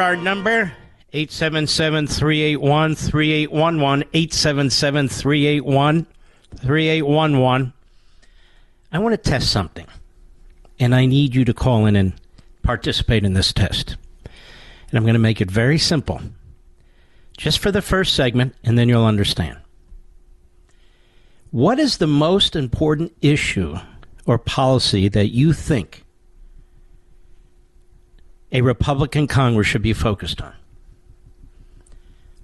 Our number 877-381-3811 877-381-3811 I want to test something and I need you to call in and participate in this test. And I'm going to make it very simple. Just for the first segment and then you'll understand. What is the most important issue or policy that you think a Republican Congress should be focused on?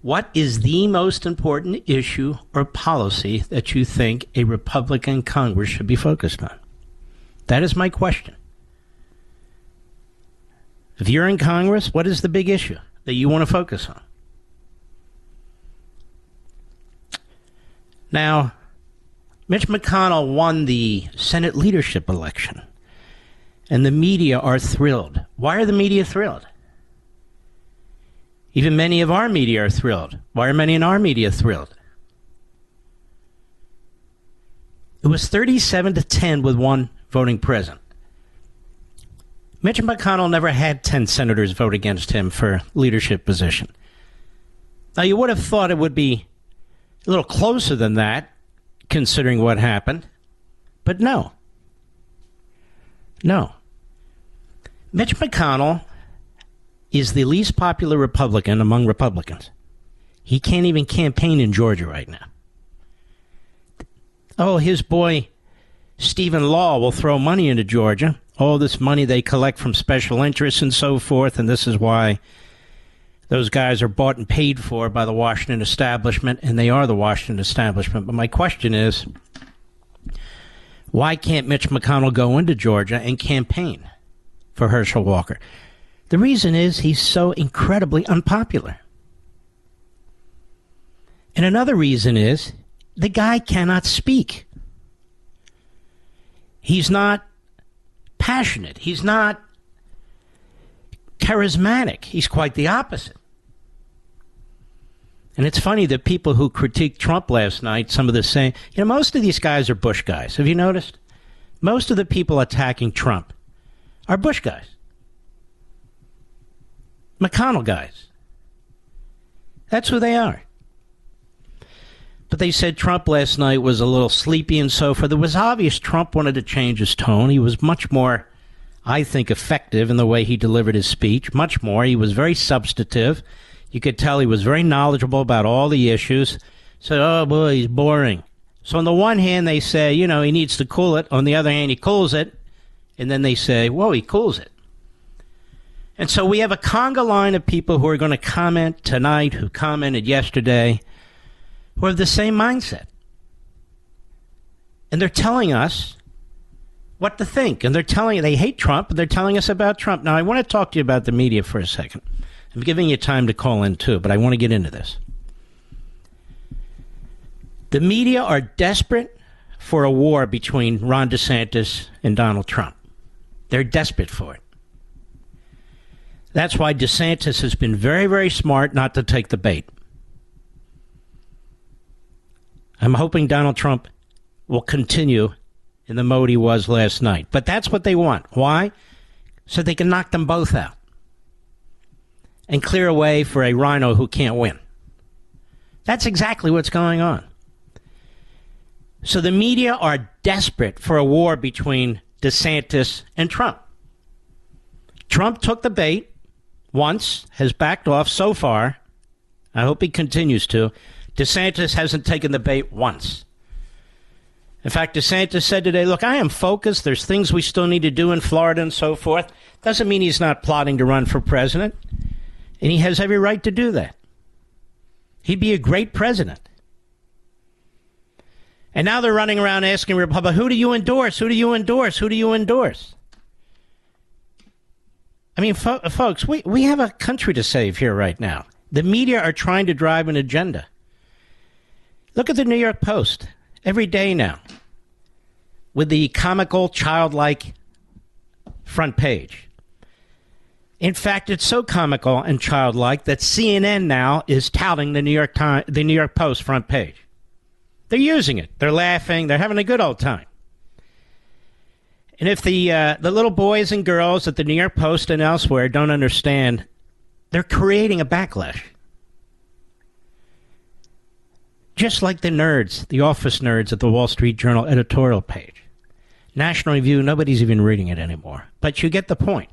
What is the most important issue or policy that you think a Republican Congress should be focused on? That is my question. If you're in Congress, what is the big issue that you want to focus on? Now, Mitch McConnell won the Senate leadership election and the media are thrilled. Why are the media thrilled? Even many of our media are thrilled. Why are many in our media thrilled? It was 37 to 10 with one voting present. Mitch McConnell never had 10 senators vote against him for leadership position. Now, you would have thought it would be a little closer than that, considering what happened, but no. No. Mitch McConnell is the least popular Republican among Republicans. He can't even campaign in Georgia right now. Oh, his boy Stephen Law will throw money into Georgia. All this money they collect from special interests and so forth, and this is why those guys are bought and paid for by the Washington establishment, and they are the Washington establishment. But my question is why can't Mitch McConnell go into Georgia and campaign for Herschel Walker? The reason is he's so incredibly unpopular. And another reason is the guy cannot speak. He's not passionate. He's not charismatic. He's quite the opposite. And it's funny that people who critiqued Trump last night, some of the same, you know, most of these guys are Bush guys. Have you noticed? Most of the people attacking Trump are Bush guys, McConnell guys. That's who they are. But they said Trump last night was a little sleepy and so forth. It was obvious Trump wanted to change his tone. He was much more, I think, effective in the way he delivered his speech. Much more. He was very substantive. You could tell he was very knowledgeable about all the issues. Said, oh boy, he's boring. So on the one hand, they say, you know, he needs to cool it. On the other hand, he cools it. And then they say, whoa, he cools it. And so we have a conga line of people who are going to comment tonight, who commented yesterday, who have the same mindset. And they're telling us what to think. And they're telling, they hate Trump, but they're telling us about Trump. Now, I want to talk to you about the media for a second. I'm giving you time to call in too, but I want to get into this. The media are desperate for a war between Ron DeSantis and Donald Trump. They're desperate for it. That's why DeSantis has been very, very smart not to take the bait. I'm hoping Donald Trump will continue in the mode he was last night. But that's what they want. Why? So they can knock them both out and clear a way for a RINO who can't win. That's exactly what's going on. So the media are desperate for a war between DeSantis and Trump. Trump took the bait once, has backed off so far. I hope he continues to. DeSantis hasn't taken the bait once. In fact, DeSantis said today, look, I am focused. There's things we still need to do in Florida and so forth. Doesn't mean he's not plotting to run for president. And he has every right to do that. He'd be a great president. And now they're running around asking Republicans, who do you endorse? Who do you endorse? Who do you endorse? I mean, fo- folks, we, we have a country to save here right now. The media are trying to drive an agenda. Look at the New York Post every day now with the comical, childlike front page. In fact, it's so comical and childlike that CNN now is touting the New York Times, the New York Post front page. They're using it. They're laughing. They're having a good old time. And if the uh, the little boys and girls at the New York Post and elsewhere don't understand, they're creating a backlash. Just like the nerds, the office nerds at the Wall Street Journal editorial page. National Review, nobody's even reading it anymore. But you get the point.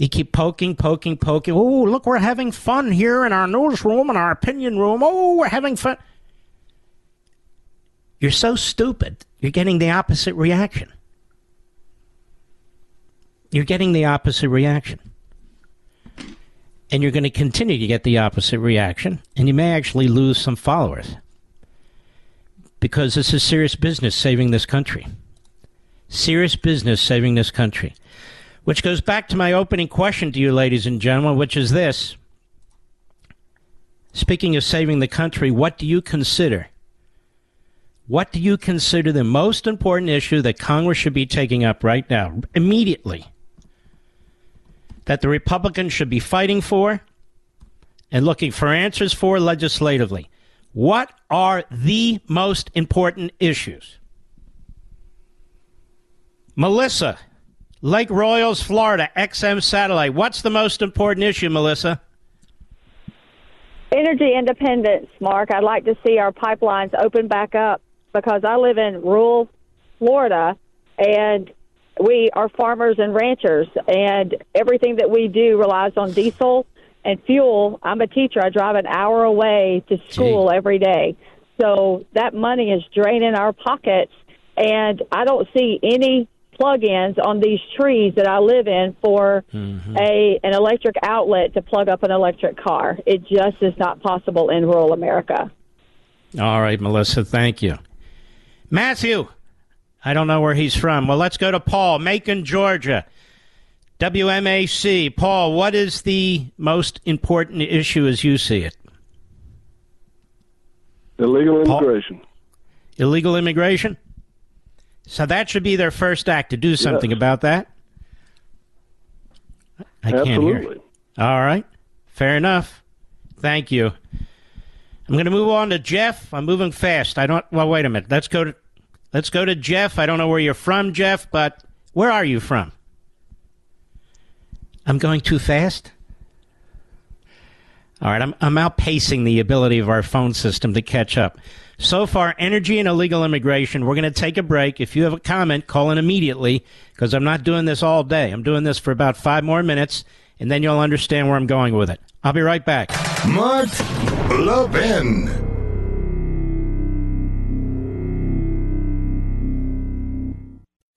You keep poking, poking, poking. Oh, look, we're having fun here in our newsroom and our opinion room. Oh, we're having fun. You're so stupid, you're getting the opposite reaction. You're getting the opposite reaction. And you're going to continue to get the opposite reaction, and you may actually lose some followers. Because this is serious business saving this country. Serious business saving this country. Which goes back to my opening question to you, ladies and gentlemen, which is this. Speaking of saving the country, what do you consider what do you consider the most important issue that Congress should be taking up right now, immediately? That the Republicans should be fighting for and looking for answers for legislatively. What are the most important issues? Melissa, Lake Royals, Florida, XM Satellite. What's the most important issue, Melissa? Energy independence, Mark. I'd like to see our pipelines open back up because I live in rural Florida and we are farmers and ranchers and everything that we do relies on diesel and fuel. I'm a teacher. I drive an hour away to school Gee. every day. So that money is draining our pockets and I don't see any plug-ins on these trees that I live in for mm-hmm. a an electric outlet to plug up an electric car. It just is not possible in rural America. All right, Melissa, thank you. Matthew. I don't know where he's from. Well, let's go to Paul, Macon, Georgia. WMAC. Paul, what is the most important issue as you see it? Illegal immigration. Paul? Illegal immigration? So that should be their first act to do something yes. about that? I Absolutely. can't hear. All right. Fair enough. Thank you. I'm going to move on to Jeff. I'm moving fast. I don't. Well, wait a minute. Let's go to let's go to Jeff. I don't know where you're from, Jeff, but where are you from? I'm going too fast. All right, I'm I'm outpacing the ability of our phone system to catch up. So far, energy and illegal immigration. We're going to take a break. If you have a comment, call in immediately because I'm not doing this all day. I'm doing this for about five more minutes, and then you'll understand where I'm going with it. I'll be right back. Mark Levin.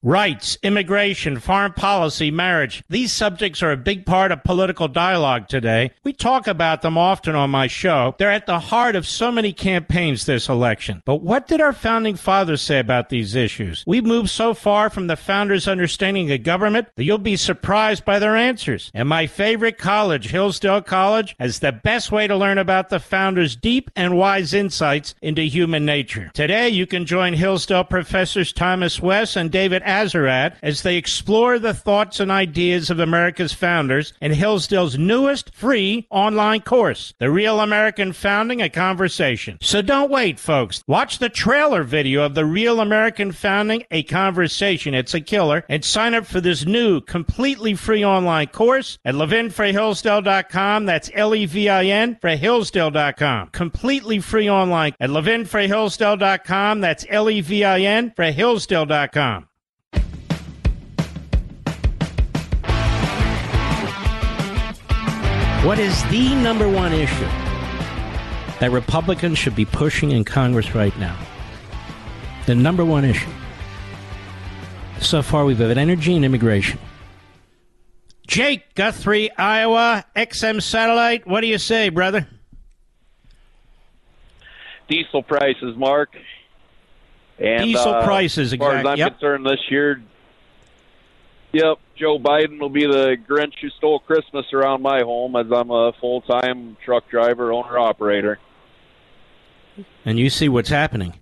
Rights, immigration, foreign policy, marriage. These subjects are a big part of political dialogue today. We talk about them often on my show. They're at the heart of so many campaigns this election. But what did our founding fathers say about these issues? We've moved so far from the founders' understanding of government that you'll be surprised by their answers. And my favorite college, Hillsdale College, has the best way to learn about the founders' deep and wise insights into human nature. Today, you can join Hillsdale professors Thomas West and David Azerrad as they explore the thoughts and ideas of America's founders in Hillsdale's newest free online course, The Real American Founding, a Conversation. So don't wait, folks. Watch the trailer video of The Real American Founding, a Conversation. It's a killer. And sign up for this new, completely free online course at levinforhillsdale.com. That's L-E-V-I-N for Hillsdale.com. Completely free online at levinforhillsdale.com. That's L-E-V-I-N for Hillsdale.com. What is the number one issue that Republicans should be pushing in Congress right now? The number one issue. So far, we've had energy and immigration. Jake Guthrie, Iowa, XM Satellite. What do you say, brother? Diesel prices, Mark. And, Diesel uh, prices, As far as. I'm Yep. concerned, this year, yep, Joe Biden will be the Grinch who stole Christmas around my home, as I'm a full-time truck driver, owner, operator. and you see what's happening,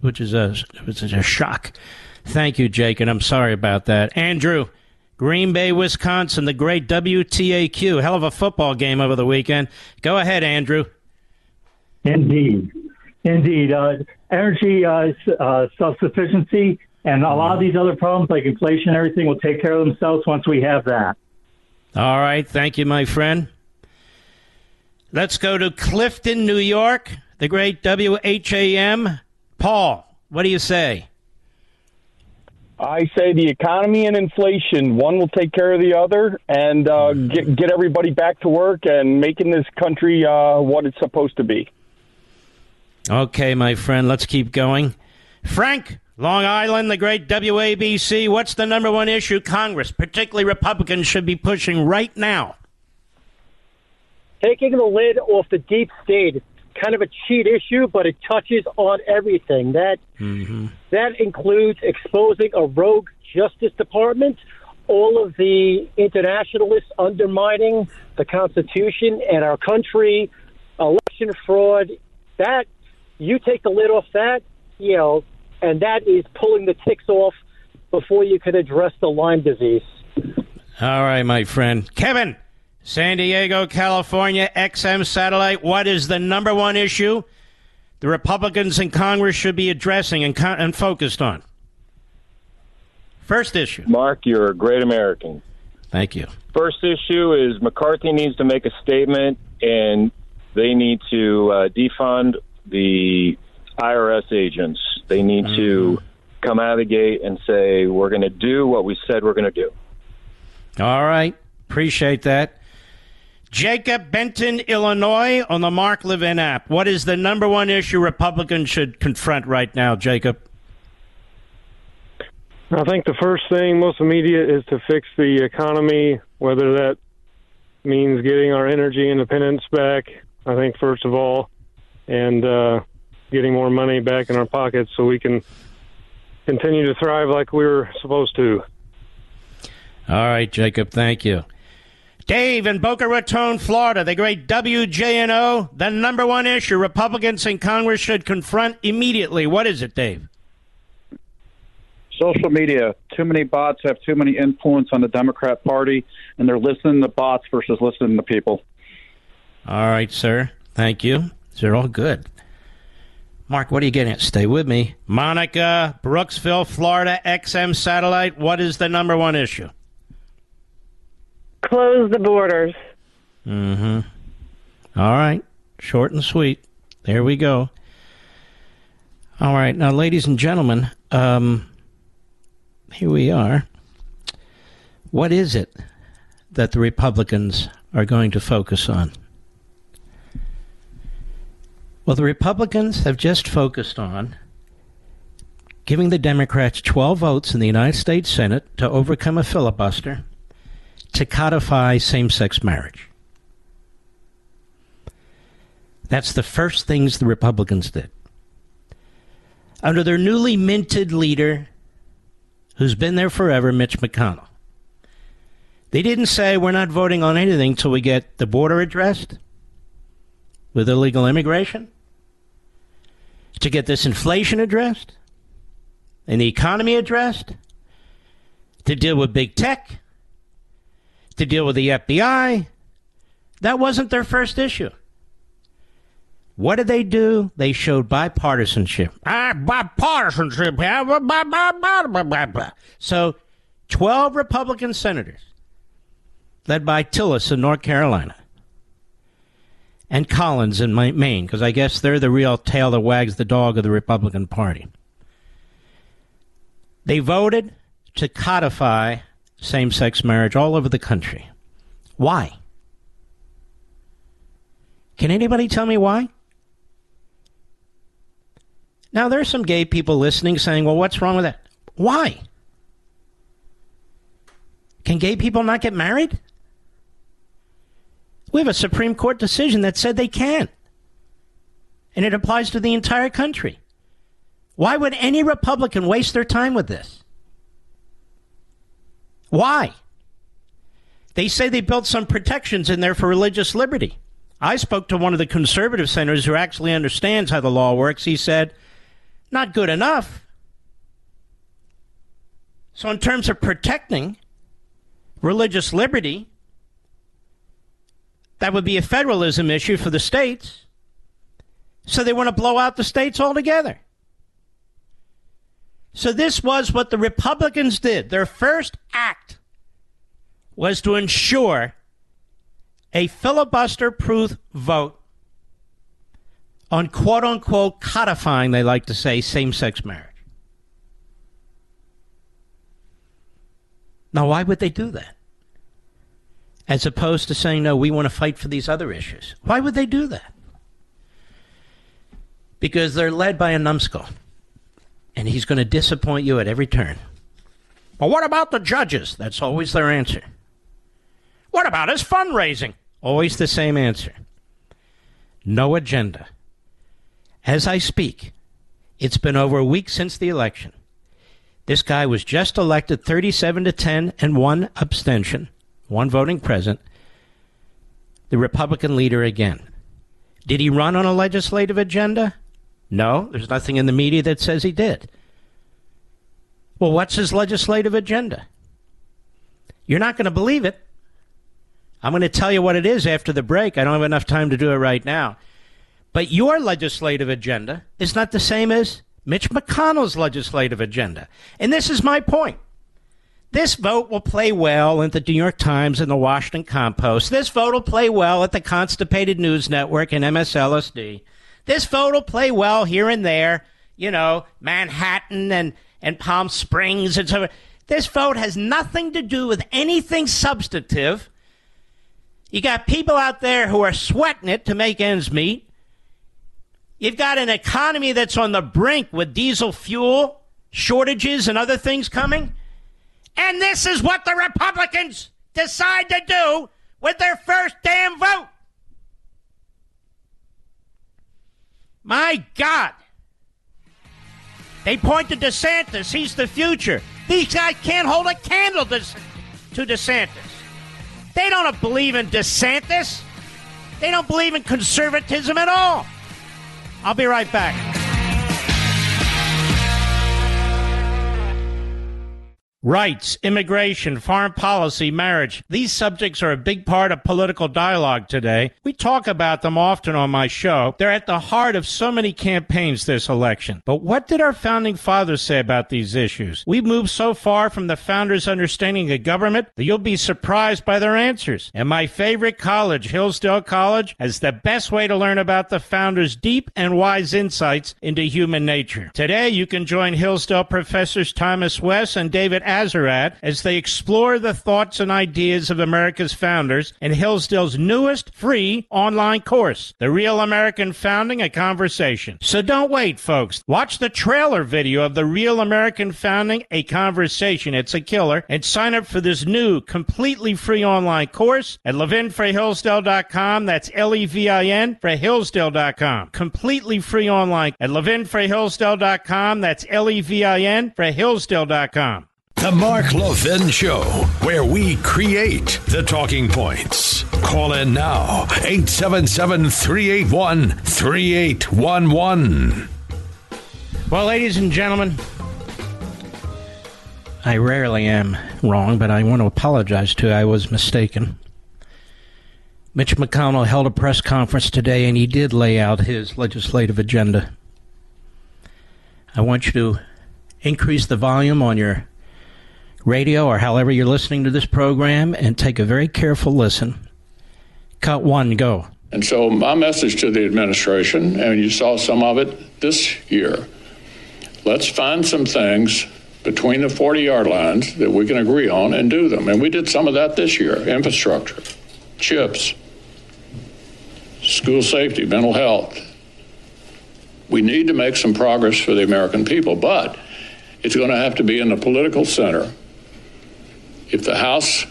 which is a which is a shock. Thank you, Jake, and I'm sorry about that. Andrew, Green Bay, Wisconsin, the great WTAQ, hell of a football game over the weekend. Go ahead, Andrew. Indeed, indeed. Uh, energy uh, uh, self-sufficiency and a lot of these other problems like inflation, and everything will take care of themselves once we have that. All right, thank you, my friend. Let's go to Clifton, New York, the great WHAM. Paul, what do you say? I say the economy and inflation, one will take care of the other, and uh, get get everybody back to work and making this country uh, what it's supposed to be. Okay, my friend, let's keep going. Frank, Long Island, the great WABC. What's the number one issue Congress, particularly Republicans, should be pushing right now? taking the lid off the deep state. It's kind of a cheat issue, but it touches on everything. That mm-hmm. that includes exposing a rogue Justice Department, all of the internationalists undermining the Constitution and our country, election fraud. That you take the lid off that, you know, and that is pulling the ticks off before you can address the Lyme disease. All right, my friend. Kevin, San Diego, California, XM Satellite. What is the number one issue the Republicans in Congress should be addressing and, con- and focused on? First issue. Mark, you're a great American. Thank you. First issue is McCarthy needs to make a statement, and they need to uh, defund the IRS agents. They need to come out of the gate and say, we're going to do what we said we're going to do. All right. Appreciate that. Jacob Benton, Illinois, on the Mark Levin app. What is the number one issue Republicans should confront right now, Jacob? I think the first thing, most immediate, is to fix the economy, whether that means getting our energy independence back, I think, first of all, and uh, getting more money back in our pockets so we can continue to thrive like we were supposed to. All right, Jacob, thank you. Dave in Boca Raton, Florida, the great WJNO, the number one issue Republicans in Congress should confront immediately. What is it, Dave? social media. Too many bots have too many influence on the Democrat Party, and they're listening to bots versus listening to people. All right, sir. Thank you. They're all good. Mark, what are you getting at? Stay with me. Monica, Brooksville, Florida, XM Satellite. What is the number one issue? Close the borders. Mm-hmm. All right. Short and sweet. There we go. All right. Now, ladies and gentlemen, um, here we are. What is it that the Republicans are going to focus on? Well, the Republicans have just focused on giving the Democrats 12 votes in the United States Senate to overcome a filibuster to codify same sex marriage. That's the first things the Republicans did. Under their newly minted leader, who's been there forever, Mitch McConnell, they didn't say we're not voting on anything until we get the border addressed with illegal immigration, to get this inflation addressed, and the economy addressed, to deal with big tech, to deal with the FBI. That wasn't their first issue. What did they do? They showed bipartisanship. Ah, bipartisanship. So, 12 Republican senators, led by Tillis in North Carolina, and Collins in Maine, because I guess they're the real tail that wags the dog of the Republican Party. They voted to codify same sex marriage all over the country. Why? Can anybody tell me why? Now, there are some gay people listening saying, well, what's wrong with that? Why? Can gay people not get married? We have a Supreme Court decision that said they can. And it applies to the entire country. Why would any Republican waste their time with this? Why? They say they built some protections in there for religious liberty. I spoke to one of the conservative senators who actually understands how the law works. He said, not good enough. So, in terms of protecting religious liberty, that would be a federalism issue for the states. So, they want to blow out the states altogether. So, this was what the Republicans did. Their first act was to ensure a filibuster proof vote on quote unquote codifying, they like to say, same sex marriage. Now, why would they do that? As opposed to saying, no, we want to fight for these other issues. Why would they do that? Because they're led by a numbskull. And he's going to disappoint you at every turn. Well, what about the judges? That's always their answer. What about his fundraising? Always the same answer. No agenda. As I speak, it's been over a week since the election. This guy was just elected 37 to 10 and one abstention, one voting present, the Republican leader again. Did he run on a legislative agenda? No, there's nothing in the media that says he did. Well, what's his legislative agenda? You're not going to believe it. I'm going to tell you what it is after the break. I don't have enough time to do it right now. But your legislative agenda is not the same as Mitch McConnell's legislative agenda. And this is my point. This vote will play well in the New York Times and the Washington Compost. This vote will play well at the Constipated News Network and MSLSD. This vote will play well here and there, you know, Manhattan and, and Palm Springs and so on. This vote has nothing to do with anything substantive. You got people out there who are sweating it to make ends meet. You've got an economy that's on the brink with diesel fuel shortages and other things coming. And this is what the Republicans decide to do with their first damn vote. My God. They point to DeSantis. He's the future. These guys can't hold a candle to, to DeSantis. They don't believe in DeSantis. They don't believe in conservatism at all. I'll be right back. Rights, immigration, foreign policy, marriage. These subjects are a big part of political dialogue today. We talk about them often on my show. They're at the heart of so many campaigns this election. But what did our founding fathers say about these issues? We've moved so far from the founders' understanding of government that you'll be surprised by their answers. And my favorite college, Hillsdale College, has the best way to learn about the founders' deep and wise insights into human nature. Today, you can join Hillsdale professors Thomas West and David Azerrad as they explore the thoughts and ideas of America's founders in Hillsdale's newest free online course, The Real American Founding, A Conversation. So don't wait, folks. Watch the trailer video of The Real American Founding, A Conversation. It's a killer. And sign up for this new, completely free online course at levinforhillsdale.com. That's L-E-V-I-N for Hillsdale.com. Completely free online at levinforhillsdale.com. That's L-E-V-I-N for Hillsdale.com. The Mark Levin Show, where we create the talking points. Call in now, 877 381 3811. Well, ladies and gentlemen, I rarely am wrong, but I want to apologize to you. I was mistaken. Mitch McConnell held a press conference today and he did lay out his legislative agenda. I want you to increase the volume on your radio or however you're listening to this program and take a very careful listen. Cut one, go. And so, my message to the administration, and you saw some of it this year let's find some things between the 40 yard lines that we can agree on and do them. And we did some of that this year infrastructure, chips, school safety, mental health. We need to make some progress for the American people, but it's going to have to be in the political center. If the House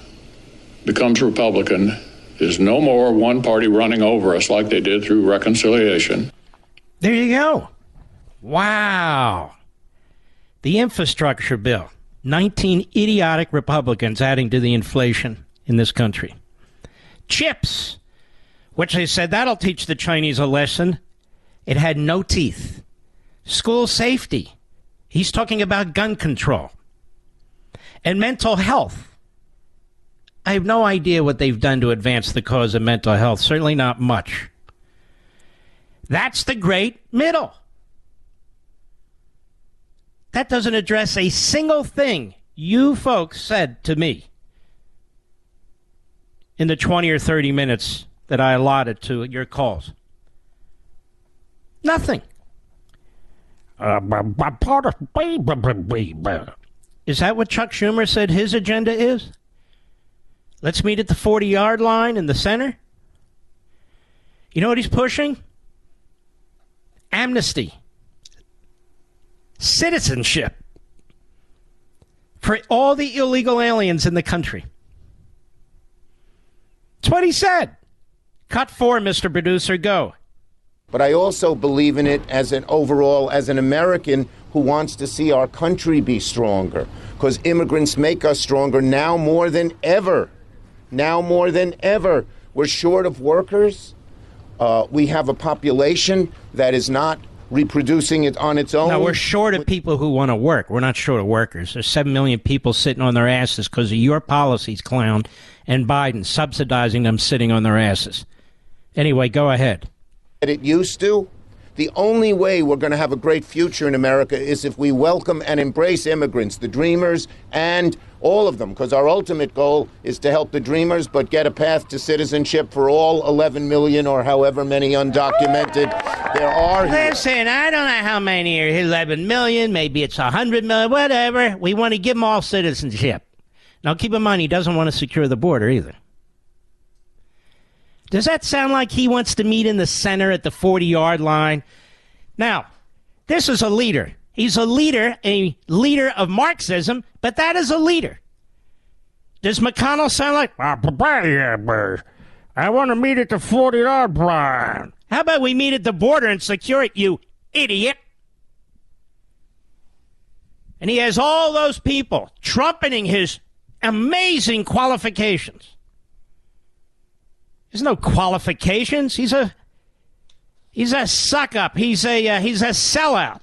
becomes Republican, there's no more one party running over us like they did through reconciliation. There you go. Wow. The infrastructure bill. 19 idiotic Republicans adding to the inflation in this country. Chips, which they said that'll teach the Chinese a lesson. It had no teeth. School safety. He's talking about gun control. And mental health. I have no idea what they've done to advance the cause of mental health. Certainly not much. That's the great middle. That doesn't address a single thing you folks said to me in the 20 or 30 minutes that I allotted to your calls. Nothing. Is that what Chuck Schumer said his agenda is? Let's meet at the 40 yard line in the center. You know what he's pushing? Amnesty, citizenship for all the illegal aliens in the country. That's what he said. Cut four, Mr. Producer, go. But I also believe in it as an overall, as an American who wants to see our country be stronger. Because immigrants make us stronger now more than ever. Now more than ever. We're short of workers. Uh, we have a population that is not reproducing it on its own. No, we're short of people who want to work. We're not short of workers. There's 7 million people sitting on their asses because of your policies, clown, and Biden subsidizing them sitting on their asses. Anyway, go ahead. It used to. The only way we're going to have a great future in America is if we welcome and embrace immigrants, the dreamers, and all of them, because our ultimate goal is to help the dreamers, but get a path to citizenship for all 11 million or however many undocumented there are. Here. Listen, I don't know how many are 11 million, maybe it's 100 million, whatever. We want to give them all citizenship. Now, keep in mind, he doesn't want to secure the border either. Does that sound like he wants to meet in the center at the 40 yard line? Now, this is a leader. He's a leader, a leader of Marxism, but that is a leader. Does McConnell sound like, ah, I want to meet at the 40 yard line? How about we meet at the border and secure it, you idiot? And he has all those people trumpeting his amazing qualifications. There's no qualifications. He's a he's a suck up. He's a uh, he's a sellout.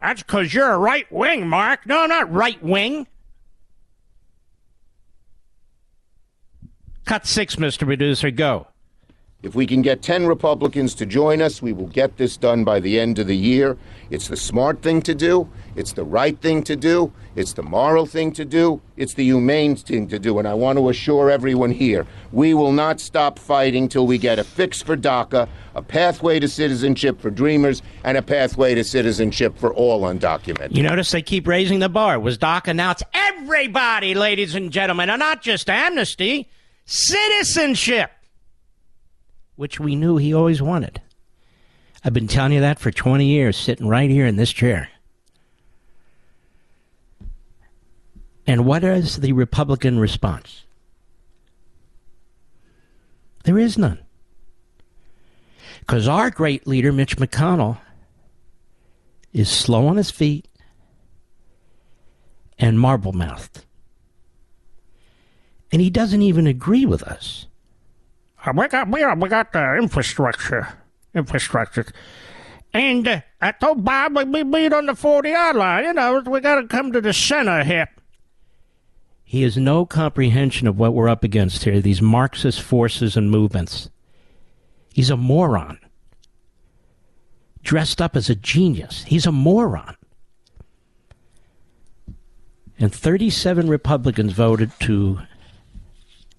That's because you're a right wing, Mark. No, not right wing. Cut six, Mr. Producer. Go. If we can get 10 Republicans to join us, we will get this done by the end of the year. It's the smart thing to do. It's the right thing to do. It's the moral thing to do. It's the humane thing to do. And I want to assure everyone here we will not stop fighting till we get a fix for DACA, a pathway to citizenship for dreamers, and a pathway to citizenship for all undocumented. You notice they keep raising the bar. Was DACA now? It's everybody, ladies and gentlemen, and not just amnesty, citizenship which we knew he always wanted. I've been telling you that for 20 years, sitting right here in this chair. And what is the Republican response? There is none. Because our great leader, Mitch McConnell, is slow on his feet and marble mouthed. And he doesn't even agree with us. We got we got, we got the infrastructure, infrastructure, and uh, I told Bob we meet on the forty yard line. You know, we got to come to the center here. He has no comprehension of what we're up against here. These Marxist forces and movements. He's a moron. Dressed up as a genius. He's a moron. And 37 Republicans voted to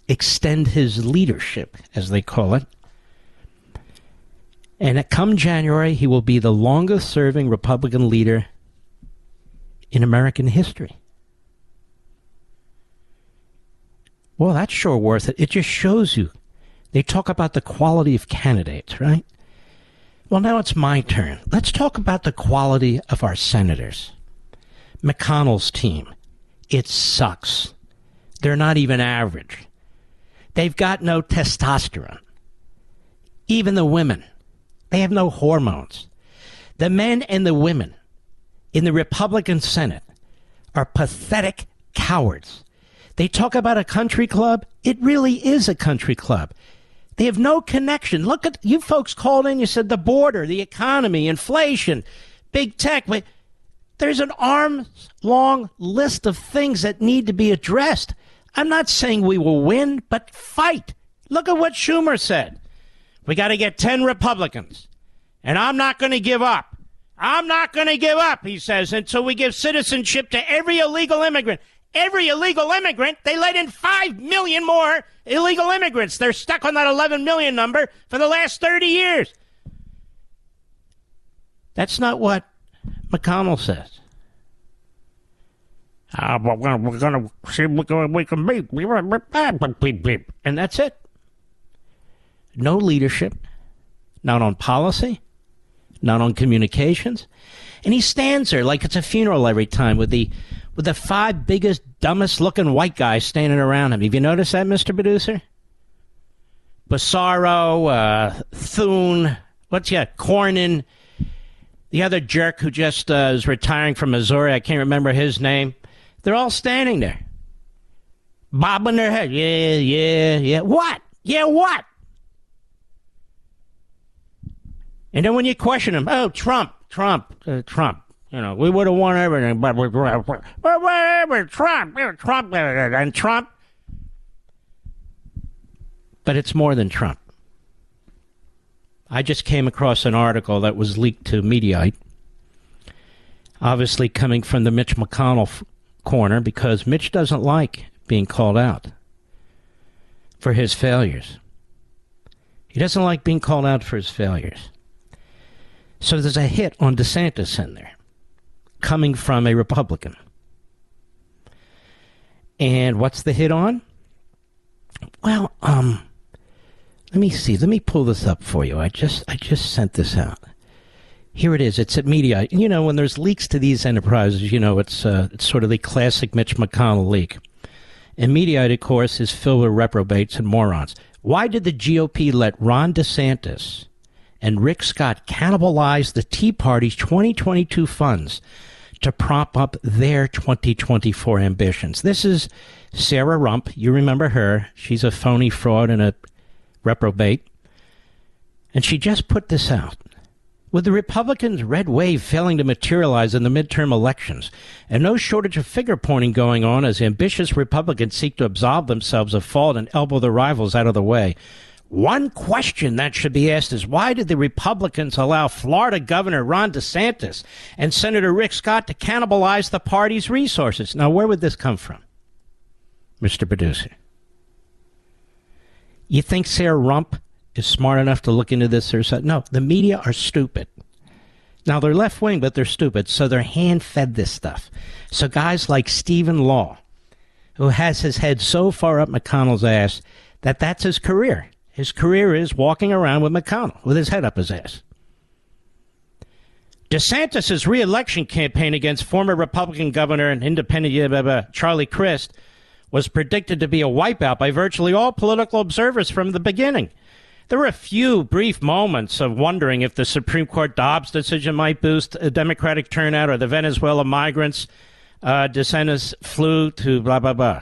extend his leadership, as they call it. And come January, he will be the longest serving Republican leader in American history. Well, that's sure worth it. It just shows you. They talk about the quality of candidates, right? Well, now it's my turn. Let's talk about the quality of our senators. McConnell's team. It sucks. They're not even average. They've got no testosterone. Even the women, they have no hormones. The men and the women in the Republican Senate are pathetic cowards. They talk about a country club. It really is a country club. They have no connection. Look at you folks called in. You said the border, the economy, inflation, big tech. There's an arm's long list of things that need to be addressed. I'm not saying we will win, but fight. Look at what Schumer said. We got to get 10 Republicans. And I'm not going to give up. I'm not going to give up, he says, until we give citizenship to every illegal immigrant. Every illegal immigrant, they let in 5 million more illegal immigrants. They're stuck on that 11 million number for the last 30 years. That's not what McConnell says. Uh, we're gonna, we're gonna see what we can beat. And that's it. No leadership, not on policy, not on communications. And he stands there like it's a funeral every time with the with the five biggest, dumbest looking white guys standing around him. Have you noticed that, Mr. Producer? Barrasso, uh, Thune, what's yeah, Cornyn, the other jerk who just uh, is retiring from Missouri. I can't remember his name. They're all standing there, bobbing their head. Yeah, yeah, yeah. What? Yeah, what? And then when you question them, oh, Trump, Trump, uh, Trump. You know, we would have won everything, but we, whatever, Trump, Trump, and Trump. But it's more than Trump. I just came across an article that was leaked to Mediaite, obviously coming from the Mitch McConnell corner because Mitch doesn't like being called out for his failures. He doesn't like being called out for his failures. So there's a hit on DeSantis in there coming from a Republican. And what's the hit on? Well, um let me see. Let me pull this up for you. I just I just sent this out here it is. It's at media. You know, when there's leaks to these enterprises, you know, it's, uh, it's sort of the classic Mitch McConnell leak. And Mediaite, of course, is filled with reprobates and morons. Why did the GOP let Ron DeSantis and Rick Scott cannibalize the Tea Party's 2022 funds to prop up their 2024 ambitions? This is Sarah Rumpf. You remember her. She's a phony fraud and a reprobate. And she just put this out. With the Republicans' red wave failing to materialize in the midterm elections, and no shortage of finger pointing going on as ambitious Republicans seek to absolve themselves of fault and elbow their rivals out of the way, One question that should be asked is why did the Republicans allow Florida Governor Ron DeSantis and Senator Rick Scott to cannibalize the party's resources? Now, where would this come from, Mr. Producer? You think Sarah Rumpf is smart enough to look into this or something. No, the media are stupid. Now, they're left wing, but they're stupid, so they're hand fed this stuff. So, guys like Stephen Law, who has his head so far up McConnell's ass that that's his career. His career is walking around with McConnell with his head up his ass. DeSantis' reelection campaign against former Republican governor and independent uh, Charlie Crist was predicted to be a wipeout by virtually all political observers from the beginning. There were a few brief moments of wondering if the Supreme Court Dobbs decision might boost a Democratic turnout or the Venezuela migrants uh, DeSantis flew to blah, blah, blah.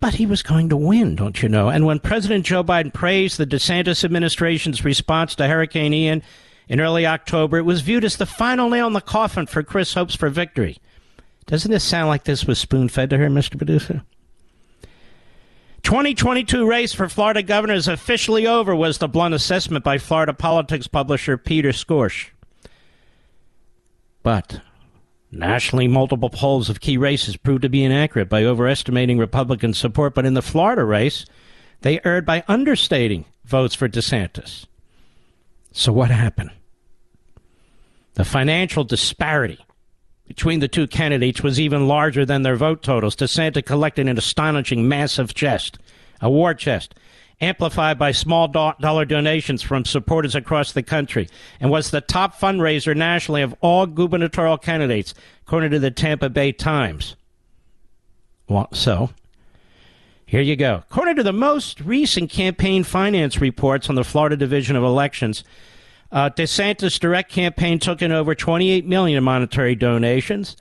But he was going to win, don't you know? And when President Joe Biden praised the DeSantis administration's response to Hurricane Ian in early October, it was viewed as the final nail in the coffin for Crist's hopes for victory. Doesn't this sound like this was spoon fed to her, Mr. Producer? 2022 race for Florida governor is officially over, was the blunt assessment by Florida politics publisher Peter Schorsch. But Nationally, multiple polls of key races proved to be inaccurate by overestimating Republican support, but in the Florida race, they erred by understating votes for DeSantis. So, what happened? The financial disparity between the two candidates was even larger than their vote totals. DeSantis collected an astonishing massive chest, a war chest, amplified by small dollar donations from supporters across the country, and was the top fundraiser nationally of all gubernatorial candidates, according to the Tampa Bay Times. Well, so, here you go. According to the most recent campaign finance reports on the Florida Division of Elections, uh, DeSantis' direct campaign took in over 28 million in monetary donations.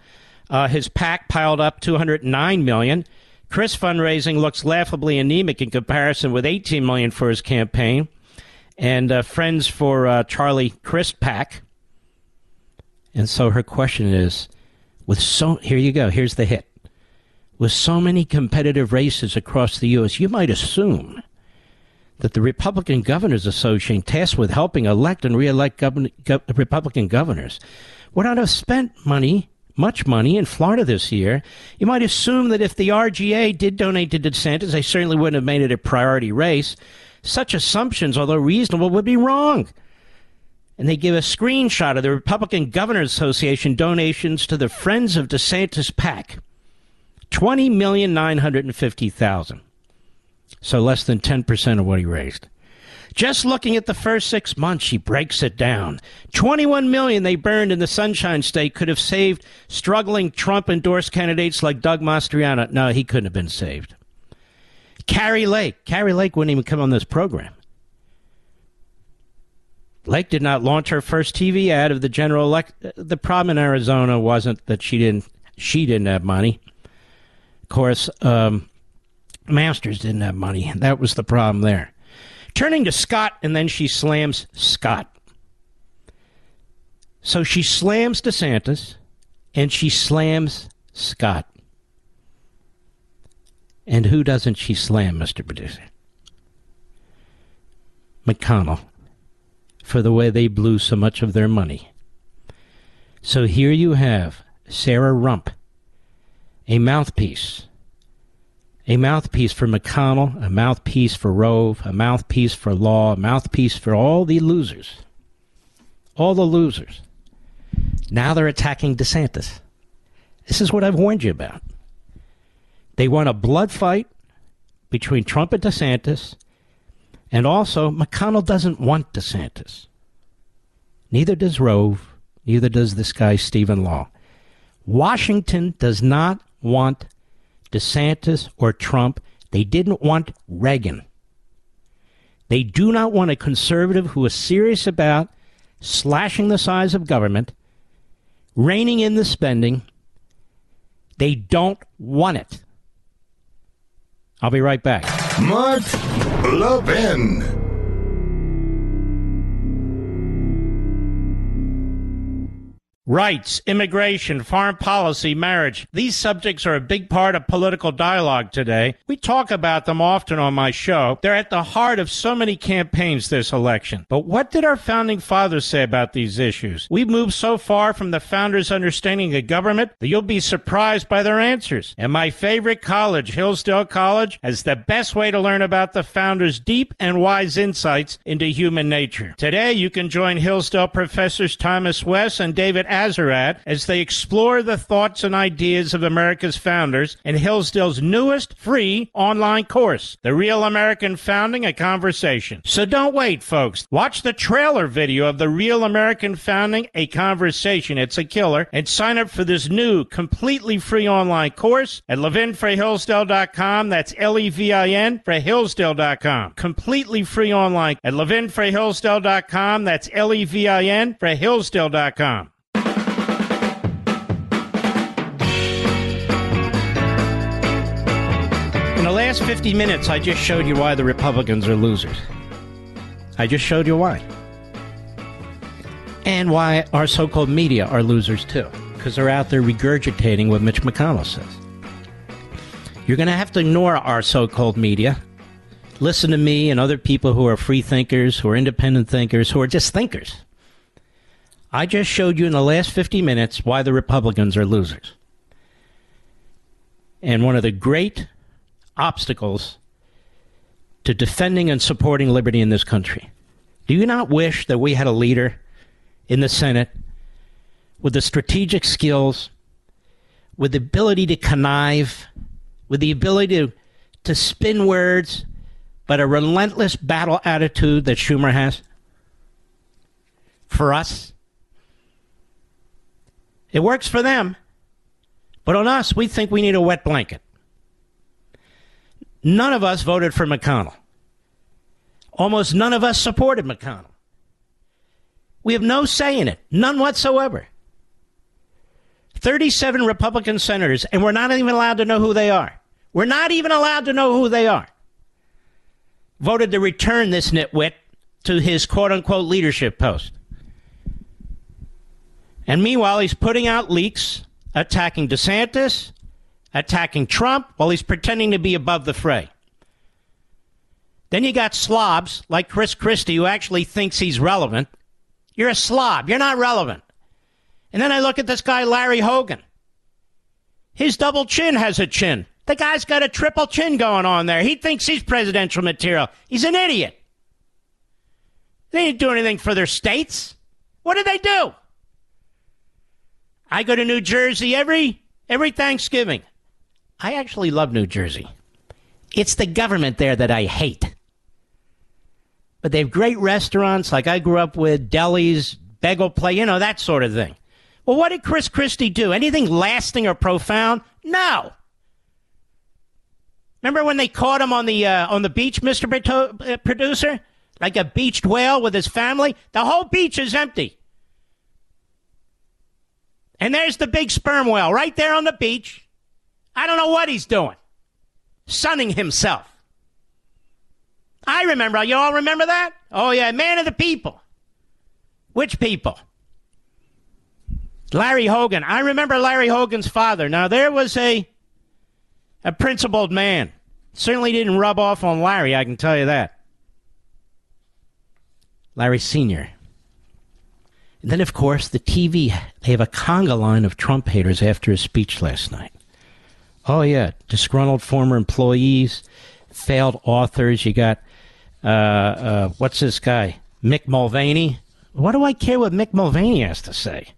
Uh, his PAC piled up 209 million. Crist's fundraising looks laughably anemic in comparison with 18 million for his campaign, and uh, Friends for uh, Charlie Crist PAC. And so her question is, with so here you go, here's the hit. With so many competitive races across the U.S., you might assume that the Republican Governors Association, tasked with helping elect and reelect govern- go- Republican governors, would not have spent money much money in Florida this year, you might assume that if the RGA did donate to DeSantis, they certainly wouldn't have made it a priority race. Such assumptions, although reasonable, would be wrong. And they give a screenshot of the Republican Governors Association donations to the Friends of DeSantis PAC. 20,950,000. So less than 10% of what he raised. Just looking at the first six months, she breaks it down. 21 million they burned in the Sunshine State could have saved struggling Trump endorsed candidates like Doug Mastriano. No, he couldn't have been saved. Kari Lake. Kari Lake wouldn't even come on this program. Lake did not launch her first TV ad of the general elect. The problem in Arizona wasn't that she didn't she didn't have money. Of course, um, Masters didn't have money. That was the problem there turning to Scott, and then she slams Scott. So she slams DeSantis and she slams Scott. And who doesn't she slam, Mr. Producer? McConnell, for the way they blew so much of their money. So here you have Sarah Rumpf, a mouthpiece a mouthpiece for McConnell, a mouthpiece for Rove, a mouthpiece for Law, a mouthpiece for all the losers. All the losers. Now they're attacking DeSantis. This is what I've warned you about. They want a blood fight between Trump and DeSantis, and also McConnell doesn't want DeSantis. Neither does Rove, neither does this guy Stephen Law. Washington does not want DeSantis, or Trump. They didn't want Reagan. They do not want a conservative who is serious about slashing the size of government, reining in the spending. They don't want it. I'll be right back. Mark Levin. Rights, immigration, foreign policy, marriage. These subjects are a big part of political dialogue today. We talk about them often on my show. They're at the heart of so many campaigns this election. But what did our founding fathers say about these issues? We've moved so far from the founders' understanding of government that you'll be surprised by their answers. And my favorite college, Hillsdale College, has the best way to learn about the founders' deep and wise insights into human nature. Today, you can join Hillsdale professors Thomas West and David Azerrad as they explore the thoughts and ideas of America's founders in Hillsdale's newest free online course, The Real American Founding, a Conversation. So don't wait, folks. Watch the trailer video of The Real American Founding, a Conversation. It's a killer. And sign up for this new, completely free online course at levinforhillsdale.com. That's L-E-V-I-N for Hillsdale.com. Completely free online at levinforhillsdale.com. That's L-E-V-I-N for Hillsdale.com. the last 50 minutes, I just showed you why the Republicans are losers. I just showed you why. And why our so called media are losers too, because they're out there regurgitating what Mitch McConnell says. You're going to have to ignore our so called media. Listen to me and other people who are free thinkers, who are independent thinkers, who are just thinkers. I just showed you in the last 50 minutes why the Republicans are losers. And one of the great obstacles to defending and supporting liberty in this country. Do you not wish that we had a leader in the Senate with the strategic skills, with the ability to connive, with the ability to, to spin words, but a relentless battle attitude that Schumer has? For us? It works for them. But on us, we think we need a wet blanket. None of us voted for McConnell. Almost none of us supported McConnell. We have no say in it, none whatsoever. 37 Republican senators, and we're not even allowed to know who they are. We're not even allowed to know who they are. Voted to return this nitwit to his quote unquote leadership post. And meanwhile, he's putting out leaks attacking DeSantis, attacking Trump, while he's pretending to be above the fray. Then you got slobs like Chris Christie who actually thinks he's relevant. You're a slob. You're not relevant. And then I look at this guy, Larry Hogan. His double chin has a chin. The guy's got a triple chin going on there. He thinks he's presidential material. He's an idiot. They didn't do anything for their states. What did they do? I go to New Jersey every every Thanksgiving. I actually love New Jersey. It's the government there that I hate. But they have great restaurants like I grew up with, delis, bagel play, you know, that sort of thing. Well, what did Chris Christie do? Anything lasting or profound? No. Remember when they caught him on the uh, on the beach, Mr. Uh, Producer? Like a beached whale with his family? The whole beach is empty. And there's the big sperm whale right there on the beach. I don't know what he's doing. Sunning himself. I remember. You all remember that? Oh, yeah. Man of the people. Which people? Larry Hogan. I remember Larry Hogan's father. Now, there was a, a principled man. Certainly didn't rub off on Larry, I can tell you that. Larry Sr. And then, of course, the TV, they have a conga line of Trump haters after his speech last night. Oh, yeah. Disgruntled former employees, failed authors. You got, uh, uh, what's this guy? Mick Mulvaney. What do I care what Mick Mulvaney has to say?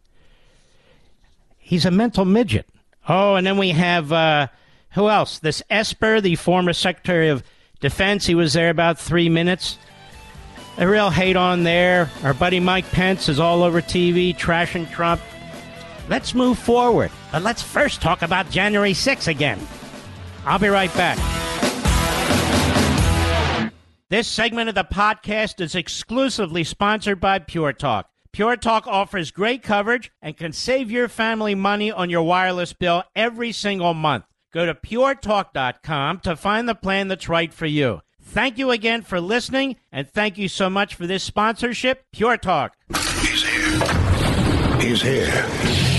He's a mental midget. Oh, and then we have, uh, who else? This Esper, the former Secretary of Defense. He was there about three minutes. A real hate on there. Our buddy Mike Pence is all over TV trashing Trump. Let's move forward. But let's first talk about January 6 again. I'll be right back. This segment of the podcast is exclusively sponsored by Pure Talk. Pure Talk offers great coverage and can save your family money on your wireless bill every single month. Go to puretalk.com to find the plan that's right for you. Thank you again for listening, and thank you so much for this sponsorship, Pure Talk. He's here. is here.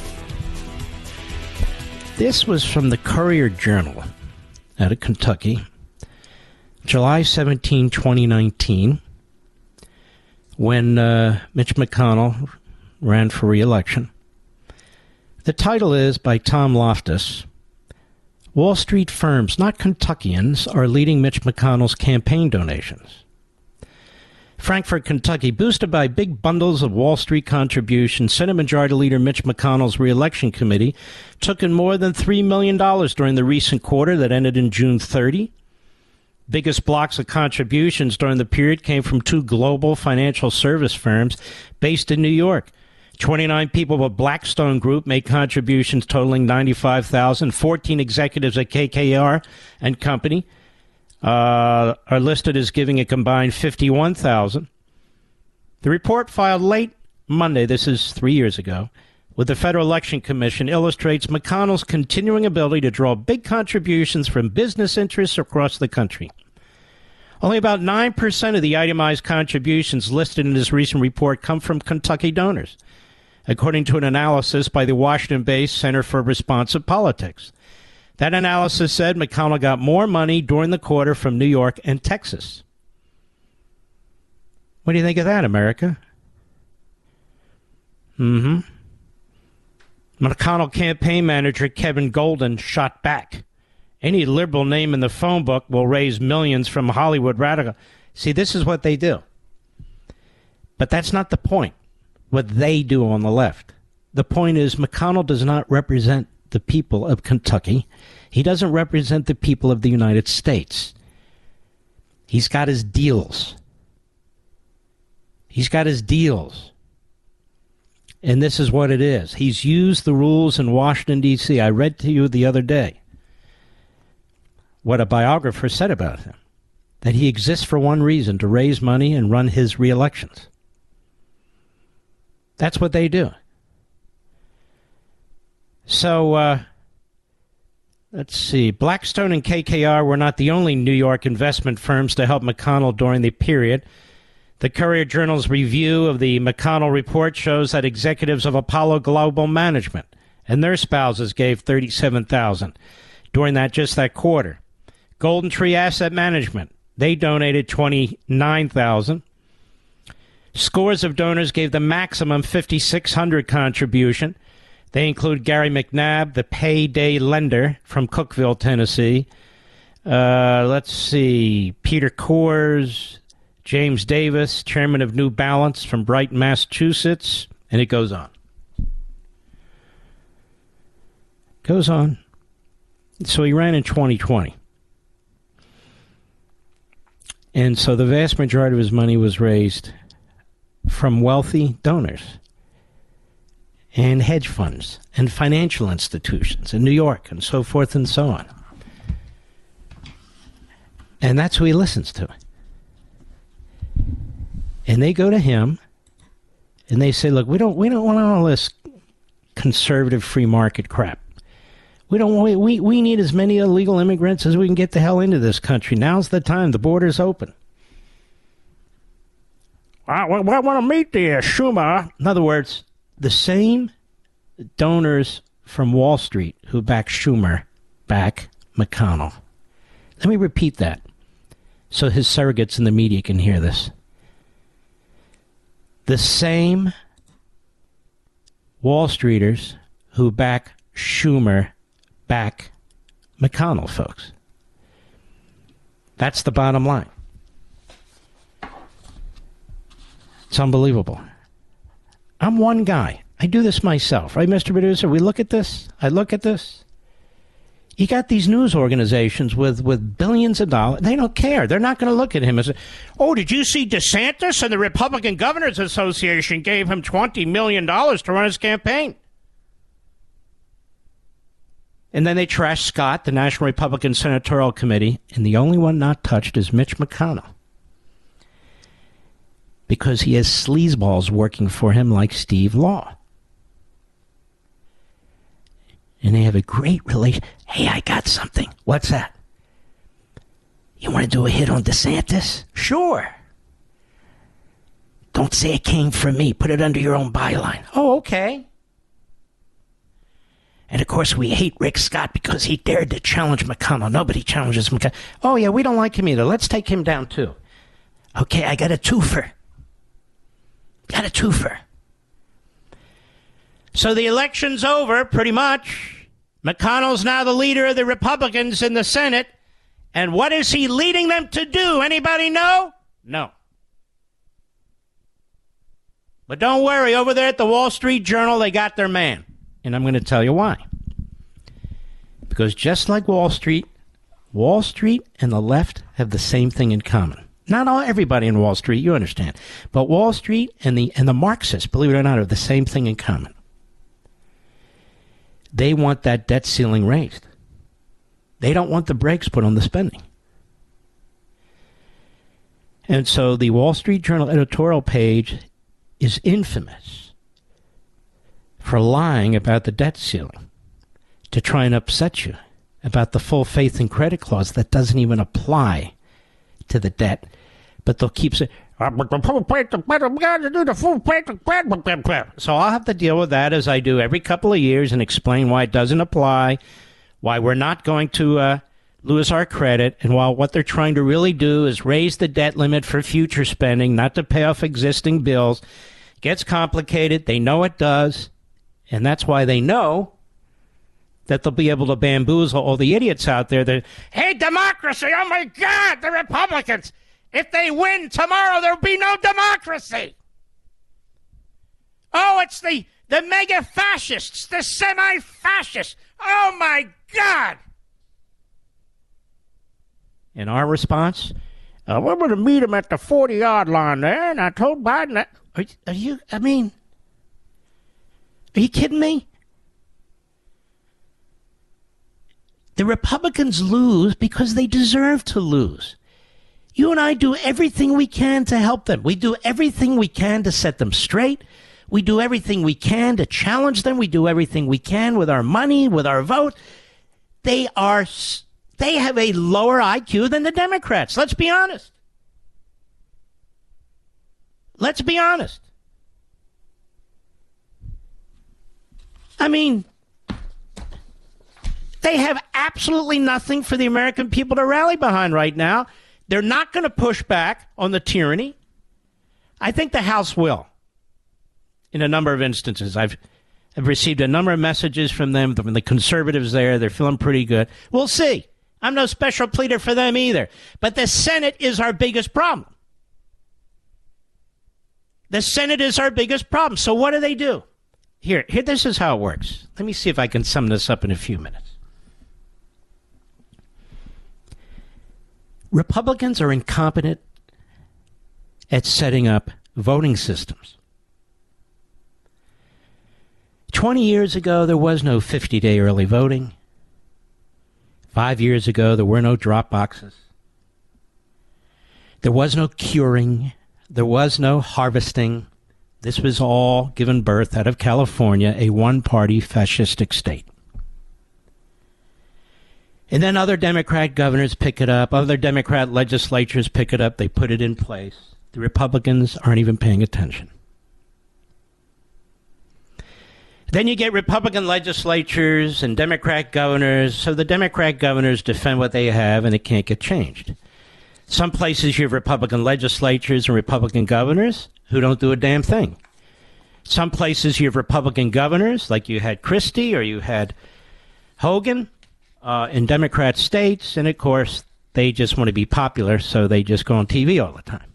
This was from the Courier Journal out of Kentucky, July 17, 2019, when uh, Mitch McConnell ran for re-election. The title is by Tom Loftus, Wall Street firms, not Kentuckians, are leading Mitch McConnell's campaign donations. Frankfort, Kentucky, boosted by big bundles of Wall Street contributions, Senate Majority Leader Mitch McConnell's reelection committee took in more than $3 million during the recent quarter that ended in June 30. Biggest blocks of contributions during the period came from two global financial service firms based in New York 29 people of Blackstone Group made contributions totaling 95,000. 14 executives at KKR and Company uh, are listed as giving a combined 51,000. The report filed late Monday, this is three years ago, with the Federal Election Commission illustrates McConnell's continuing ability to draw big contributions from business interests across the country. Only about 9% of the itemized contributions listed in this recent report come from Kentucky donors according to an analysis by the Washington based Center for Responsive Politics. That analysis said McConnell got more money during the quarter from New York and Texas. What do you think of that, America? Mm hmm. McConnell campaign manager Kevin Golden shot back. Any liberal name in the phone book will raise millions from Hollywood radical. See, this is what they do. But that's not the point what they do on the left. The point is, McConnell does not represent the people of Kentucky. He doesn't represent the people of the United States. He's got his deals. He's got his deals. And this is what it is. He's used the rules in Washington, D.C. I read to you the other day what a biographer said about him that he exists for one reason to raise money and run his reelections. That's what they do. So, uh, let's see. Blackstone and KKR were not the only New York investment firms to help McConnell during the period. The Courier Journal's review of the McConnell report shows that executives of Apollo Global Management and their spouses gave 37,000 during that just that quarter. Golden Tree Asset Management, they donated 29,000. Scores of donors gave the maximum 5600 contribution. They include Gary McNabb, the payday lender from Cookeville, Tennessee. Uh, let's see, Peter Coors, James Davis, chairman of New Balance from Brighton, Massachusetts, and it goes on. Goes on. So he ran in 2020. And so the vast majority of his money was raised from wealthy donors and hedge funds and financial institutions in New York and so forth and so on. And that's who he listens to. And they go to him and they say, look, we don't we don't want all this conservative free market crap. We don't we, we, we need as many illegal immigrants as we can get the hell into this country. Now's the time. The border's open. I, I want to meet the uh, Schumer. In other words, the same donors from Wall Street who back Schumer back McConnell. Let me repeat that so his surrogates in the media can hear this. The same Wall Streeters who back Schumer back McConnell, folks. That's the bottom line. It's unbelievable. I'm one guy. I do this myself, right, Mr. Producer? We look at this. I look at this. You got these news organizations with, with billions of dollars. They don't care. They're not going to look at him as, oh, did you see DeSantis and the Republican Governors Association gave him $20 million to run his campaign? And then they trashed Scott, the National Republican Senatorial Committee, and the only one not touched is Mitch McConnell. Because he has sleazeballs working for him like Steve Law. And they have a great relation. Hey, I got something. What's that? You want to do a hit on DeSantis? Sure. Don't say it came from me. Put it under your own byline. Oh, okay. And of course, we hate Rick Scott because he dared to challenge McConnell. Nobody challenges McConnell. Oh, yeah, we don't like him either. Let's take him down, too. Okay, I got a twofer. Got a twofer. So the election's over, pretty much. McConnell's now the leader of the Republicans in the Senate. And what is he leading them to do? Anybody know? No. But don't worry, over there at the Wall Street Journal, they got their man. And I'm going to tell you why. Because just like Wall Street, Wall Street and the left have the same thing in common. Not all everybody in Wall Street, you understand. But Wall Street and the and the Marxists, believe it or not, have the same thing in common. They want that debt ceiling raised. They don't want the brakes put on the spending. And so the Wall Street Journal editorial page is infamous for lying about the debt ceiling to try and upset you about the full faith and credit clause that doesn't even apply to the debt. But they'll keep saying, so I'll have to deal with that as I do every couple of years and explain why it doesn't apply, why we're not going to uh, lose our credit, and while what they're trying to really do is raise the debt limit for future spending, not to pay off existing bills. Gets complicated. They know it does. And that's why they know that they'll be able to bamboozle all the idiots out there that, hey, democracy, oh my God, the Republicans. If they win tomorrow, there'll be no democracy. Oh, it's the, the mega fascists, the semi fascists. Oh my God. And our response? Uh, we're going to meet him at the 40 yard line there, and I told Biden that. Are, are you, I mean, are you kidding me? The Republicans lose because they deserve to lose. You and I do everything we can to help them. We do everything we can to set them straight. We do everything we can to challenge them. We do everything we can with our money, with our vote. They are they have a lower IQ than the Democrats. Let's be honest. Let's be honest. I mean, they have absolutely nothing for the American people to rally behind right now. They're not going to push back on the tyranny. I think the House will in a number of instances. I've, I've received a number of messages from them, from the conservatives there. They're feeling pretty good. We'll see. I'm no special pleader for them either. But the Senate is our biggest problem. The Senate is our biggest problem. So what do they do? Here, here, this is how it works. Let me see if I can sum this up in a few minutes. Republicans are incompetent at setting up voting systems. 20 years ago, there was no 50 day early voting. Five years ago, there were no drop boxes. There was no curing. There was no harvesting. This was all given birth out of California, a one party fascistic state. And then other Democrat governors pick it up, other Democrat legislatures pick it up, they put it in place. The Republicans aren't even paying attention. Then you get Republican legislatures and Democrat governors, so the Democrat governors defend what they have and it can't get changed. Some places you have Republican legislatures and Republican governors who don't do a damn thing. Some places you have Republican governors, like you had Christie or you had Hogan, uh, in Democrat states, and of course, they just want to be popular, so they just go on TV all the time.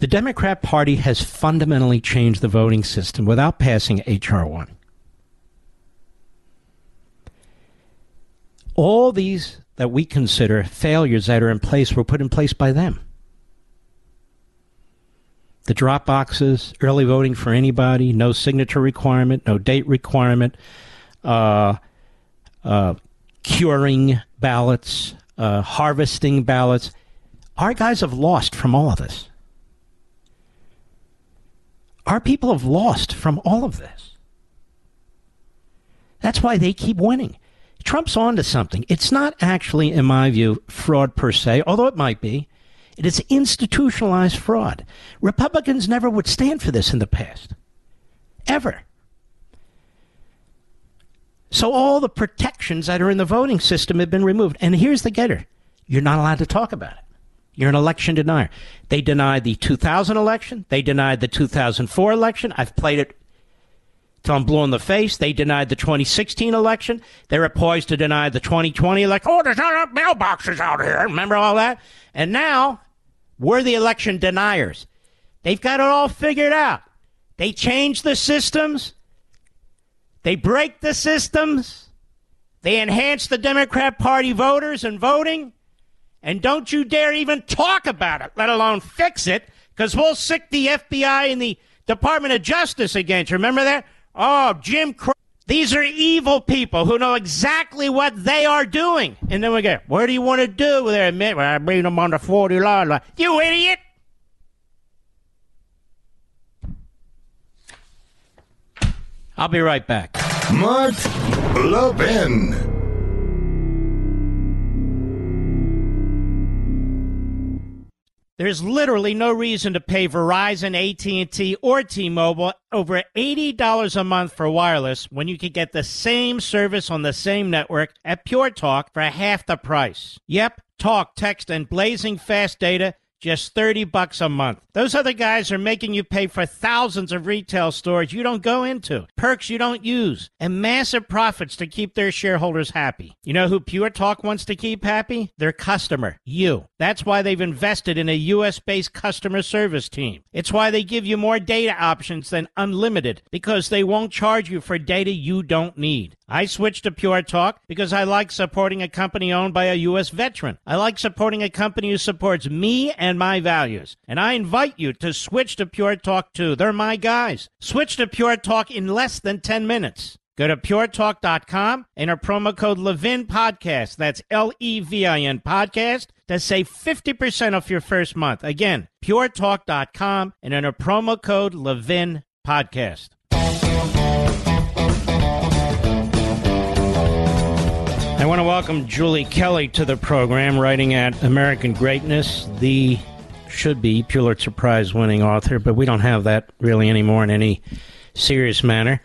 The Democrat Party has fundamentally changed the voting system without passing H.R. 1. All these that we consider failures that are in place were put in place by them. the drop boxes, early voting for anybody, no signature requirement, no date requirement, uh, uh, curing ballots, uh, harvesting ballots. Our guys have lost from all of this. Our people have lost from all of this. That's why they keep winning. Trump's on to something. It's not actually, in my view, fraud per se, although it might be. It is institutionalized fraud. Republicans never would stand for this in the past. Ever. So all the protections that are in the voting system have been removed. And here's the getter you're not allowed to talk about it. You're an election denier. They denied the 2000 election. They denied the 2004 election. I've played it till I'm blue in the face. They denied the 2016 election. They were poised to deny the 2020 election. Oh, there's not enough mailboxes out here. Remember all that? And now we're the election deniers. They've got it all figured out. They change the systems. They break the systems. They enhance the Democrat Party voters and voting. And don't you dare even talk about it, let alone fix it, because we'll sick the FBI and the Department of Justice against you. Remember that? Oh, Jim Crow. These are evil people who know exactly what they are doing. And then we go, what do you want to do with their Well, I bring them on the 40 line. You idiot! I'll be right back. Mark Levin. There's literally no reason to pay Verizon, AT&T, or T-Mobile over $80 a month for wireless when you can get the same service on the same network at Pure Talk for half the price. Yep, talk, text, and blazing fast data just 30 bucks a month. Those other guys are making you pay for thousands of retail stores you don't go into, perks you don't use, and massive profits to keep their shareholders happy. You know who Pure Talk wants to keep happy? Their customer, you. That's why they've invested in a US based customer service team. It's why they give you more data options than unlimited because they won't charge you for data you don't need. I switched to Pure Talk because I like supporting a company owned by a U.S. veteran. I like supporting a company who supports me and my values. And I invite you to switch to Pure Talk too. They're my guys. Switch to Pure Talk in less than 10 minutes. Go to puretalk.com and our promo code Levin Podcast. That's L E V I N Podcast to save 50% off your first month. Again, puretalk.com and enter promo code Levin Podcast. I want to welcome Julie Kelly to the program, writing at American Greatness, the should be Pulitzer Prize winning author, but we don't have that really anymore in any serious manner.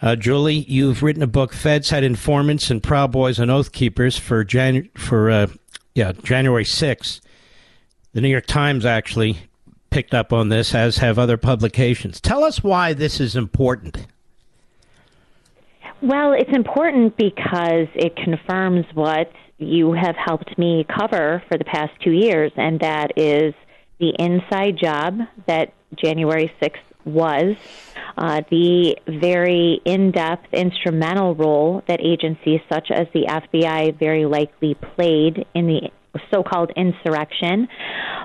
Uh, Julie, you've written a book, Feds had informants and Proud Boys and Oath Keepers for Janu- for uh, yeah January 6th. The New York Times actually picked up on this, as have other publications. Tell us why this is important. Well, it's important because it confirms what you have helped me cover for the past two years, and that is the inside job that January 6th was, uh, the very in depth instrumental role that agencies such as the FBI very likely played in the so called insurrection.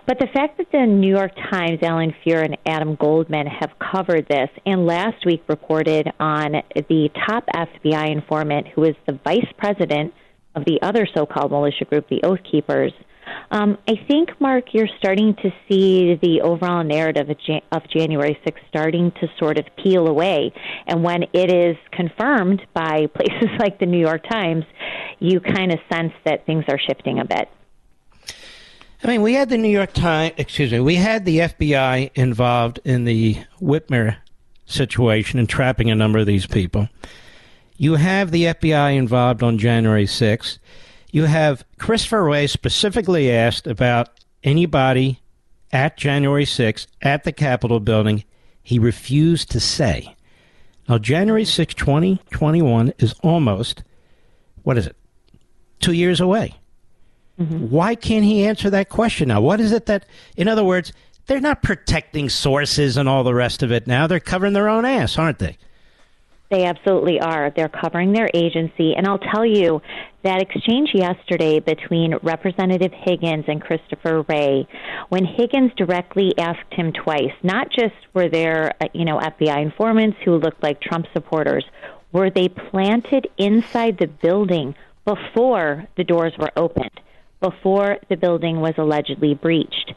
But the fact that the New York Times, Alan Feuer, and Adam Goldman have covered this and last week reported on the top FBI informant who is the vice president of the other so called militia group, the Oath Keepers. Um, I think, Mark, you're starting to see the overall narrative of, Jan- of January 6th starting to sort of peel away. And when it is confirmed by places like the New York Times, you kind of sense that things are shifting a bit. I mean, we had the New York Times, excuse me, we had the FBI involved in the Whitmer situation and trapping a number of these people. You have the FBI involved on January 6th. You have Christopher Wray specifically asked about anybody at January 6th at the Capitol building. He refused to say. Now, January 6, 2021 is almost, what is it, two years away. Mm-hmm. Why can't he answer that question now? What is it that, in other words, they're not protecting sources and all the rest of it now. They're covering their own ass, aren't they? They absolutely are. They're covering their agency. And I'll tell you that exchange yesterday between Representative Higgins and Christopher Wray, when Higgins directly asked him twice, not just were there, uh, you know, FBI informants who looked like Trump supporters, were they planted inside the building before the doors were opened, before the building was allegedly breached?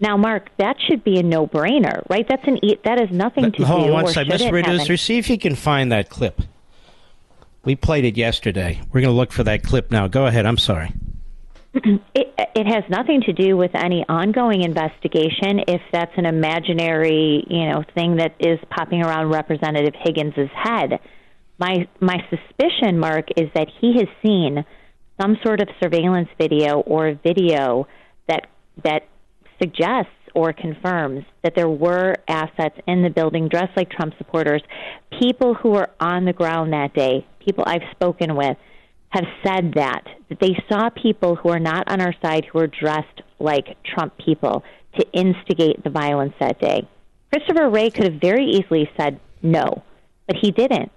Now, Mark, that should be a no-brainer, right? That's an e- that has nothing to Hold do. on one second. Mr. any- see if you can find that clip. We played it yesterday. We're going to look for that clip now. Go ahead. I'm sorry. It, it has nothing to do with any ongoing investigation. If that's an imaginary, you know, thing that is popping around Representative Higgins's head, my my suspicion, Mark, is that he has seen some sort of surveillance video or video that that suggests or confirms that there were assets in the building dressed like Trump supporters. People who were on the ground that day, people I've spoken with, have said that that they saw people who are not on our side who were dressed like Trump people to instigate the violence that day. Christopher Wray could have very easily said no, but he didn't.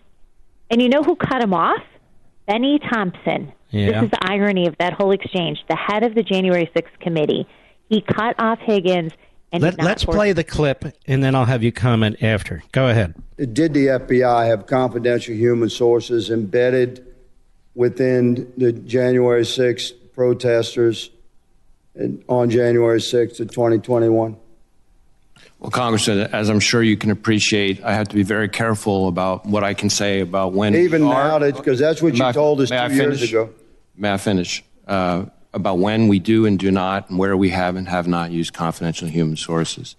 And you know who cut him off? Bennie Thompson. Yeah. This is the irony of that whole exchange. The head of the January 6th committee. He cut off Higgins and Let, let's force- play the clip, and then I'll have you comment after. Go ahead. Did the FBI have confidential human sources embedded within the January 6th protesters on January 6th of 2021? Well, Congressman, as I'm sure you can appreciate, I have to be very careful about what I can say about when. Even we are- now, because that's what you May told us may I two years finish? ago. May I finish? Uh, about when we do and do not, and where we have and have not used confidential human sources.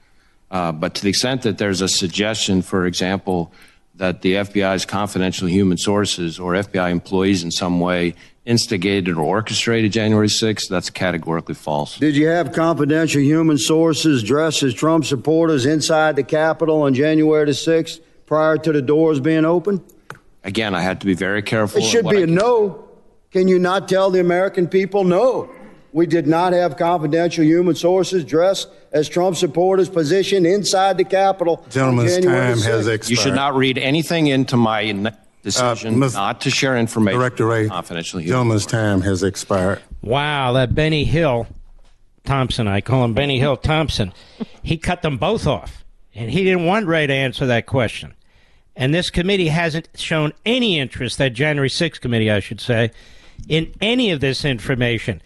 Uh, but to the extent that there's a suggestion, for example, that the FBI's confidential human sources or FBI employees in some way instigated or orchestrated January 6th, that's categorically false. Did you have confidential human sources dressed as Trump supporters inside the Capitol on January the 6th prior to the doors being open? Again, I had to be very careful. It should be I a no. Can you not tell the American people no? We did not have confidential human sources dressed as Trump supporters positioned inside the Capitol. on Gentleman's January time the has 6th. You should not read anything into my decision uh, Ms. not to share information. Director Wray, confidential human gentleman's time has expired. Wow, that Benny Hill Thompson, I call him Benny Hill Thompson, he cut them both off. And he didn't want Wray to answer that question. And this committee hasn't shown any interest, that January 6th committee, I should say, in any of this information.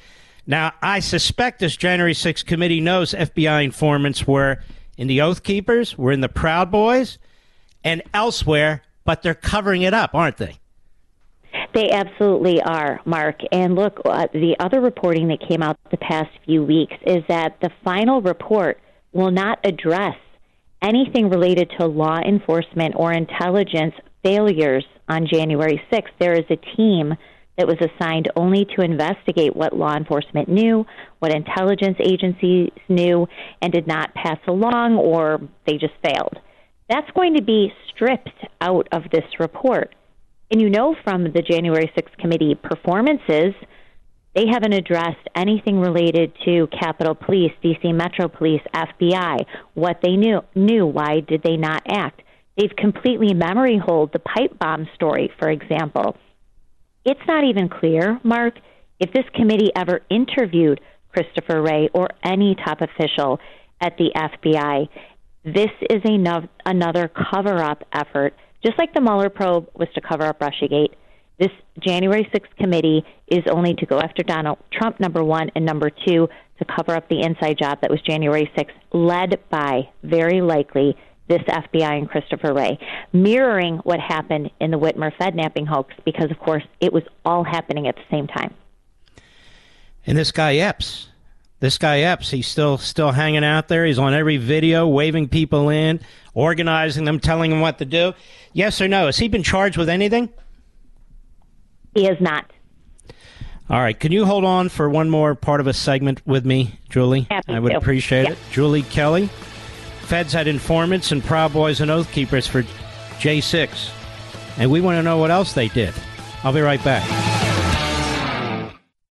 Now, I suspect this January 6th committee knows FBI informants were in the Oath Keepers, were in the Proud Boys, and elsewhere, but they're covering it up, aren't they? They absolutely are, Mark. And look, uh, the other reporting that came out the past few weeks is that the final report will not address anything related to law enforcement or intelligence failures on January 6th. There is a team that was assigned only to investigate what law enforcement knew, what intelligence agencies knew, and did not pass along or they just failed. That's going to be stripped out of this report. And you know from the January 6th committee performances, they haven't addressed anything related to Capitol Police, DC Metro Police, FBI, what they knew, knew, why did they not act? They've completely memory hold the pipe bomb story, for example. It's not even clear, Mark, if this committee ever interviewed Christopher Wray or any top official at the FBI. This is ano- another cover up effort, just like the Mueller probe was to cover up Russiagate. This January 6th committee is only to go after Donald Trump, number one, and number two, to cover up the inside job that was January 6th, led by, very likely, this FBI and Christopher Wray, mirroring what happened in the Whitmer Fednapping hoax, because, of course, it was all happening at the same time. And this guy Epps, this guy Epps, he's still still hanging out there. He's on every video, waving people in, organizing them, telling them what to do. Yes or no? Has he been charged with anything? He is not. All right. Can you hold on for one more part of a segment with me, Julie? Happy I would to. appreciate Yeah. it. Julie Kelly. Feds had informants and Proud Boys and Oath Keepers for J6. And we want to know what else they did. I'll be right back.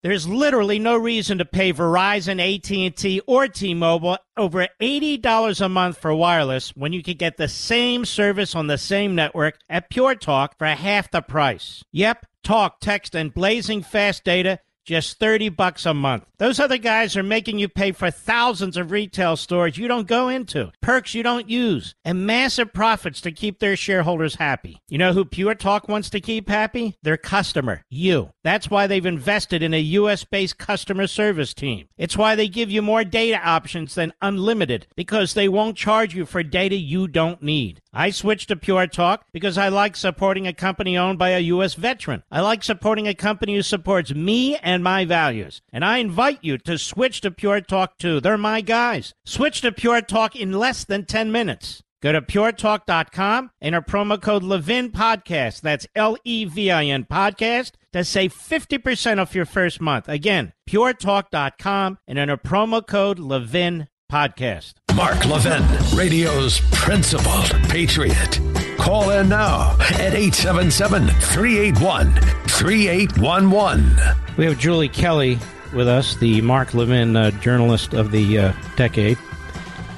There's literally no reason to pay Verizon, AT&T, or T-Mobile over $80 a month for wireless when you can get the same service on the same network at Pure Talk for half the price. Yep, talk, text, and blazing fast data just 30 bucks a month. Those other guys are making you pay for thousands of retail stores you don't go into, perks you don't use, and massive profits to keep their shareholders happy. You know who Pure Talk wants to keep happy? Their customer, you. That's why they've invested in a US based customer service team. It's why they give you more data options than unlimited because they won't charge you for data you don't need. I switched to Pure Talk because I like supporting a company owned by a U.S. veteran. I like supporting a company who supports me and my values. And I invite you to switch to Pure Talk too. They're my guys. Switch to Pure Talk in less than 10 minutes. Go to puretalk.com and enter promo code Levin Podcast. That's L E V I N Podcast to save 50% off your first month. Again, puretalk.com and enter promo code Levin Podcast. Mark Levin, radio's principal patriot. Call in now at 877 381 3811. We have Julie Kelly with us, the Mark Levin uh, journalist of the uh, decade.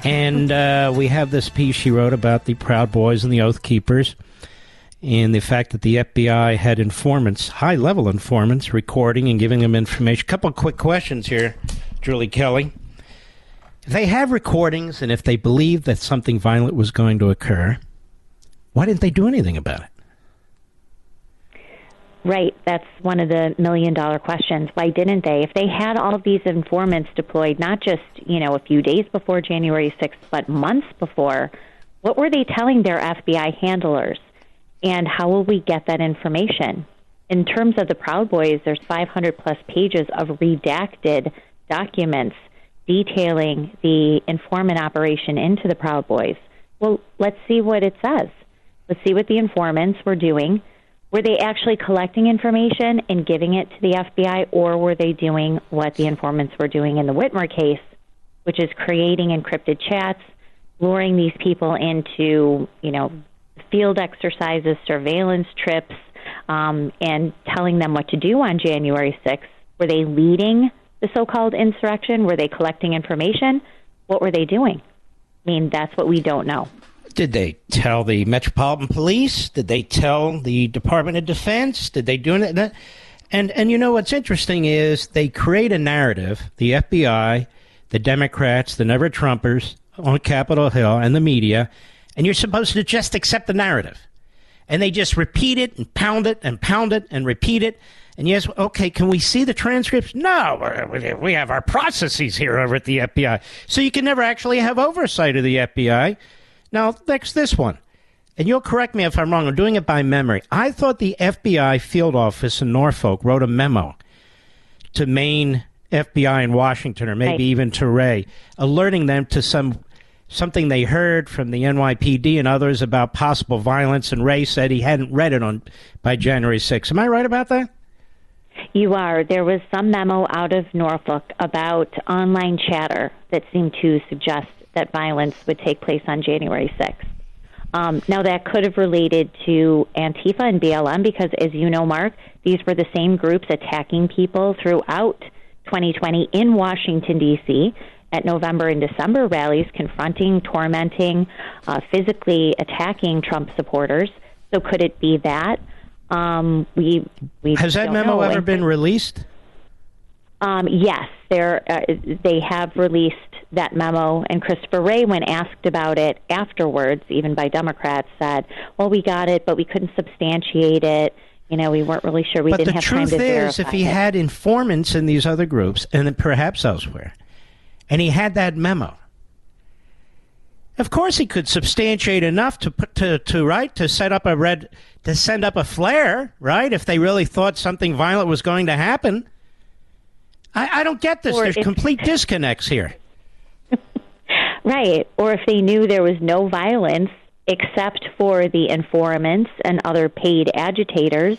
And uh, we have this piece she wrote about the Proud Boys and the Oath Keepers and the fact that the FBI had informants, high level informants, recording and giving them information. A couple of quick questions here, Julie Kelly. If they have recordings and if they believe that something violent was going to occur, why didn't they do anything about it? Right. That's one of the million dollar questions. Why didn't they? If they had all of these informants deployed, not just, you know, a few days before January 6th, but months before, what were they telling their FBI handlers? And how will we get that information? In terms of the Proud Boys, there's 500 plus pages of redacted documents detailing the informant operation into the Proud Boys. Well, let's see what it says. Let's see what the informants were doing. Were they actually collecting information and giving it to the FBI, or were they doing what the informants were doing in the Whitmer case, which is creating encrypted chats, luring these people into, you know, field exercises, surveillance trips, um, and telling them what to do on January 6th? Were they leading the so called insurrection? Were they collecting information? What were they doing? I mean, that's what we don't know. Did they tell the Metropolitan Police? Did they tell the Department of Defense? Did they do it? And and you know what's interesting is they create a narrative. The FBI, the Democrats, the Never Trumpers on Capitol Hill, and the media, and you're supposed to just accept the narrative. And they just repeat it and pound it and pound it and repeat it. And yes, okay, can we see the transcripts? No, we have our processes here over at the FBI. So you can never actually have oversight of the FBI. Now, next this one. And you'll correct me if I'm wrong. I'm doing it by memory. I thought the FBI field office in Norfolk wrote a memo to main FBI in Washington, or maybe right. even to Wray, alerting them to some something they heard from the NYPD and others about possible violence. And Wray said he hadn't read it on by January 6th. Am I right about that? You are. There was some memo out of Norfolk about online chatter that seemed to suggest that violence would take place on January 6th. Um, now, that could have related to Antifa and BLM because, as you know, Mark, these were the same groups attacking people throughout 2020 in Washington, D.C., at November and December rallies, confronting, tormenting, uh, physically attacking Trump supporters. So, could it be that? Um, we we has that memo know. ever been released? Um, yes, uh, they have released that memo, and Christopher Wray, when asked about it afterwards, even by Democrats, said, "Well, we got it, but we couldn't substantiate it. You know, we weren't really sure. We but didn't have time to verify." But the truth is, if he it. had informants in these other groups, and perhaps elsewhere, and he had that memo, of course, he could substantiate enough to put to to right to set up a red to send up a flare, right? If they really thought something violent was going to happen. I, I don't get this. Or There's complete disconnects here. Right. Or if they knew there was no violence except for the informants and other paid agitators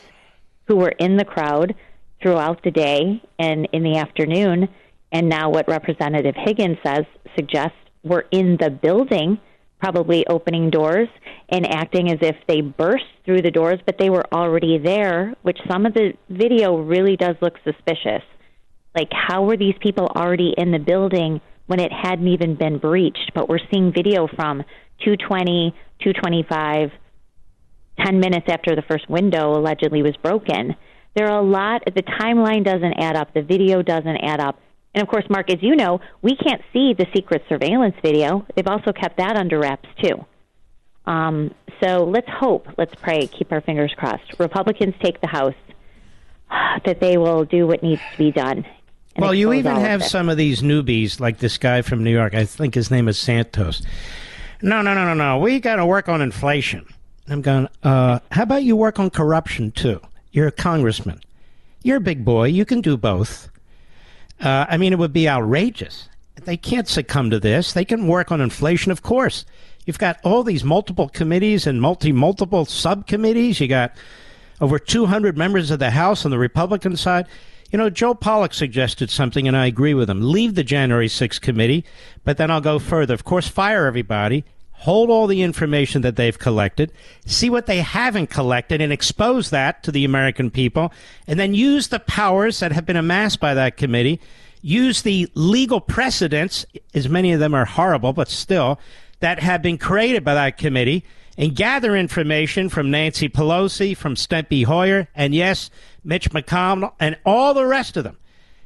who were in the crowd throughout the day and in the afternoon. And now, what Representative Higgins says suggests were in the building, probably opening doors and acting as if they burst through the doors, but they were already there, which some of the video really does look suspicious. Like, how were these people already in the building when it hadn't even been breached? But we're seeing video from 220, 225, 10 minutes after the first window allegedly was broken. There are a lot, the timeline doesn't add up, the video doesn't add up. And of course, Mark, as you know, we can't see the secret surveillance video. They've also kept that under wraps, too. Um, so let's hope, let's pray, keep our fingers crossed. Republicans take the House, that they will do what needs to be done. Well, you even have some of these newbies, like this guy from New York. I think his name is Santos. No, no, no, no, no. We got to work on inflation. I'm going. Uh, how about you work on corruption too? You're a congressman. You're a big boy. You can do both. Uh, I mean, it would be outrageous. They can't succumb to this. They can work on inflation, of course. You've got all these multiple committees and multi multiple subcommittees. You got over 200 members of the House on the Republican side. You know, Joel Pollak suggested something, and I agree with him. Leave the January 6th committee, but then I'll go further. Of course, fire everybody, hold all the information that they've collected, see what they haven't collected, and expose that to the American people, and then use the powers that have been amassed by that committee, use the legal precedents, as many of them are horrible, but still, that have been created by that committee and gather information from Nancy Pelosi, from Steny Hoyer, and yes, Mitch McConnell, and all the rest of them,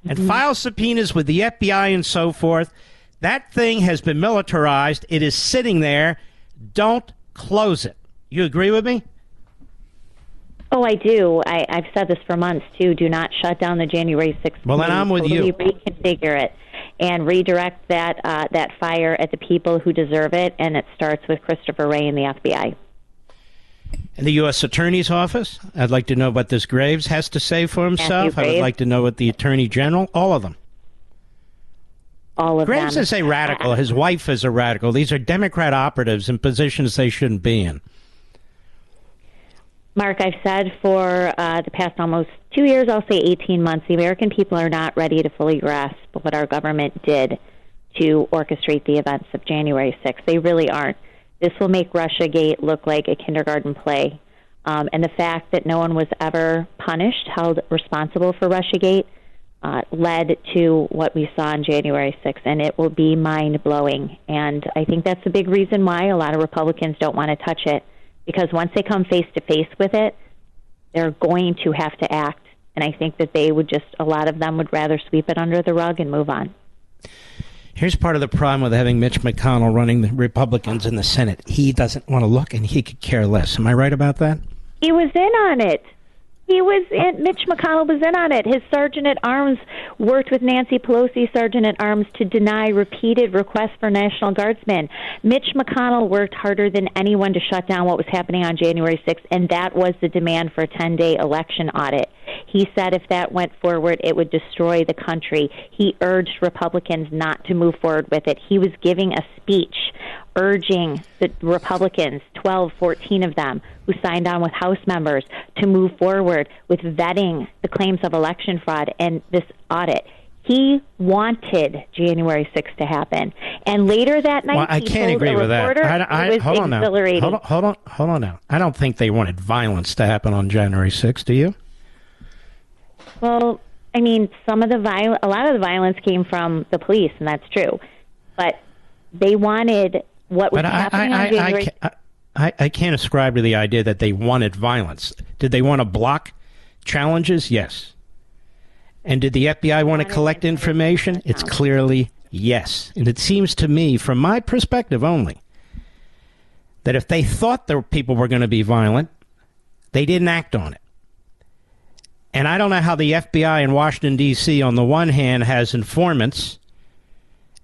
and file subpoenas with the FBI and so forth. That thing has been militarized. It is sitting there. Don't close it. You agree with me? Oh, I do. I, I've said this for months too. Do not shut down the January 6th. Well, then. I'm with totally you. Reconfigure it and redirect that uh, that fire at the people who deserve it. And it starts with Christopher Wray and the FBI. In the U.S. Attorney's Office, I'd like to know what this Graves has to say for himself. I would like to know what the Attorney General, all of them. All of Graves them. is a radical. His wife is a radical. These are Democrat operatives in positions they shouldn't be in. Mark, I've said for uh, the past almost two years, I'll say 18 months, the American people are not ready to fully grasp what our government did to orchestrate the events of January 6th. They really aren't. This will make Russiagate look like a kindergarten play. Um, and the fact that no one was ever punished, held responsible for Russiagate, uh, led to what we saw on January 6th, and it will be mind blowing. And I think that's a big reason why a lot of Republicans don't want to touch it, because once they come face to face with it, they're going to have to act. And I think that they would just, a lot of them would rather sweep it under the rug and move on. Here's part of the problem with having Mitch McConnell running the Republicans in the Senate. He doesn't want to look, and he could care less. Am I right about that? He was in on it. He was in. Mitch McConnell was in on it. His sergeant at arms worked with Nancy Pelosi, sergeant at arms, to deny repeated requests for National Guardsmen. Mitch McConnell worked harder than anyone to shut down what was happening on January 6th, and that was the demand for a 10 day election audit. He said if that went forward, it would destroy the country. He urged Republicans not to move forward with it. He was giving a speech urging the Republicans, 12, 14 of them, who signed on with House members, to move forward with vetting the claims of election fraud and this audit. He wanted January 6th to happen. And later that night, Well, I he can't agree with that. I, I- hold on now. Hold on, hold on, hold on now. I don't think they wanted violence to happen on January 6th. Do you? Well, I mean, some of the viol- a lot of the violence came from the police, and that's true. But they wanted what was But I, happening I, on I, I, January. ca- I, I can't ascribe to the idea that they wanted violence. Did they want to block challenges? Yes. And did the FBI want to collect information? It's clearly yes. And it seems to me, from my perspective only, that if they thought the people were going to be violent, they didn't act on it. And I don't know how the FBI in Washington, D.C., on the one hand, has informants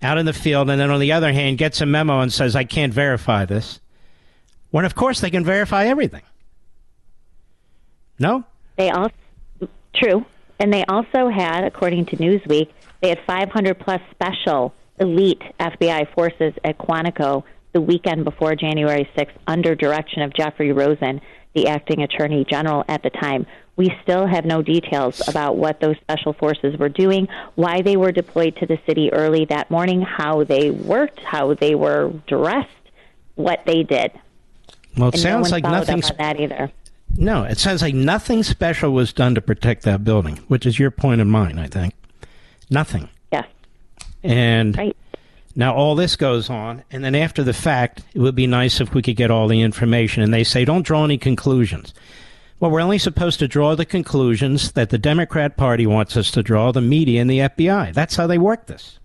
out in the field, and then on the other hand, gets a memo and says, I can't verify this. When, of course, they can verify everything. No? They also true, and they also had, according to Newsweek, they had 500 plus special elite FBI forces at Quantico the weekend before January 6th, under direction of Jeffrey Rosen, the acting attorney general at the time. We still have no details about what those special forces were doing, why they were deployed to the city early that morning, how they worked, how they were dressed, what they did. Well, it and no sounds one like nothing. on that either. No, it sounds like nothing special was done to protect that building, which is your point and mine, I think. Nothing. Yes. And Right. Now all this goes on, and then after the fact, it would be nice if we could get all the information. And they say, don't draw any conclusions. Well, we're only supposed to draw the conclusions that the Democrat Party wants us to draw, the media and the FBI. That's how they work this.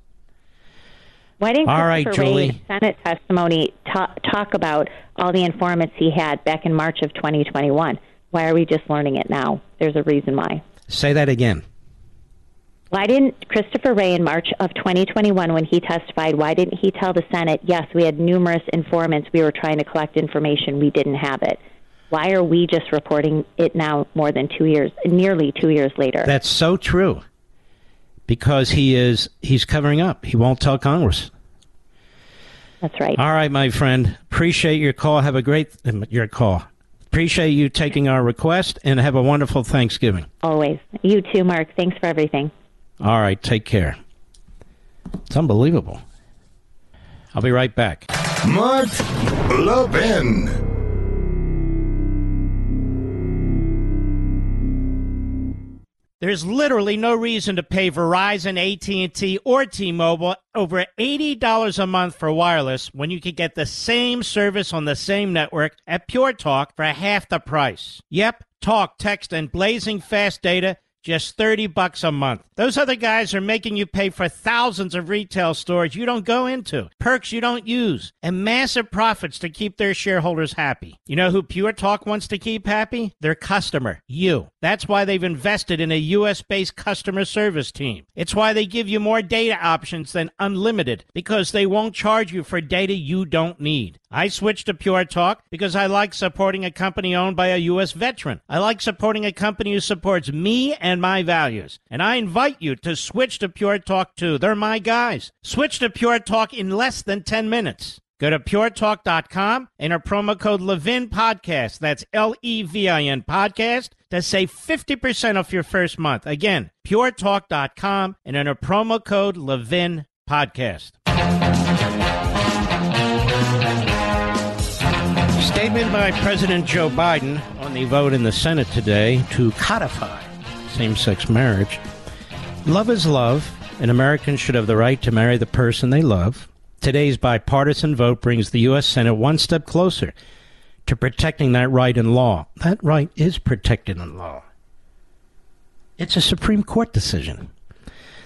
Why didn't All right, Julie. Senate testimony ta- talk about all the informants he had back in March of 2021? Why are we just learning it now? There's a reason why. Say that again. Why didn't Christopher Wray in March of 2021, when he testified, why didn't he tell the Senate, yes, we had numerous informants, we were trying to collect information, we didn't have it? Why are we just reporting it now more than two years, nearly two years later? That's so true. Because he is he's covering up. He won't tell Congress. That's right. All right, my friend. Appreciate your call. Have a great uh, your call. Appreciate you taking our request and have a wonderful Thanksgiving. Always. You too, Mark. Thanks for everything. All right, take care. It's unbelievable. I'll be right back. Mark Levin. There's literally no reason to pay Verizon, AT&T, or T-Mobile over $80 a month for wireless when you can get the same service on the same network at Pure Talk for half the price. Yep, talk, text, and blazing fast data just 30 bucks a month. Those other guys are making you pay for thousands of retail stores you don't go into, perks you don't use, and massive profits to keep their shareholders happy. You know who Pure Talk wants to keep happy? Their customer, you. That's why they've invested in a US based customer service team. It's why they give you more data options than unlimited because they won't charge you for data you don't need. I switched to Pure Talk because I like supporting a company owned by a U.S. veteran. I like supporting a company who supports me and my values. And I invite you to switch to Pure Talk too. They're my guys. Switch to Pure Talk in less than 10 minutes. Go to puretalk.com, and enter promo code Levin Podcast. That's L E V I N Podcast to save 50% off your first month. Again, puretalk.com and enter promo code Levin Podcast. Statement by President Joe Biden on the vote in the Senate today to codify same sex marriage. Love is love, and Americans should have the right to marry the person they love. Today's bipartisan vote brings the U.S. Senate one step closer to protecting that right in law. That right is protected in law. It's a Supreme Court decision.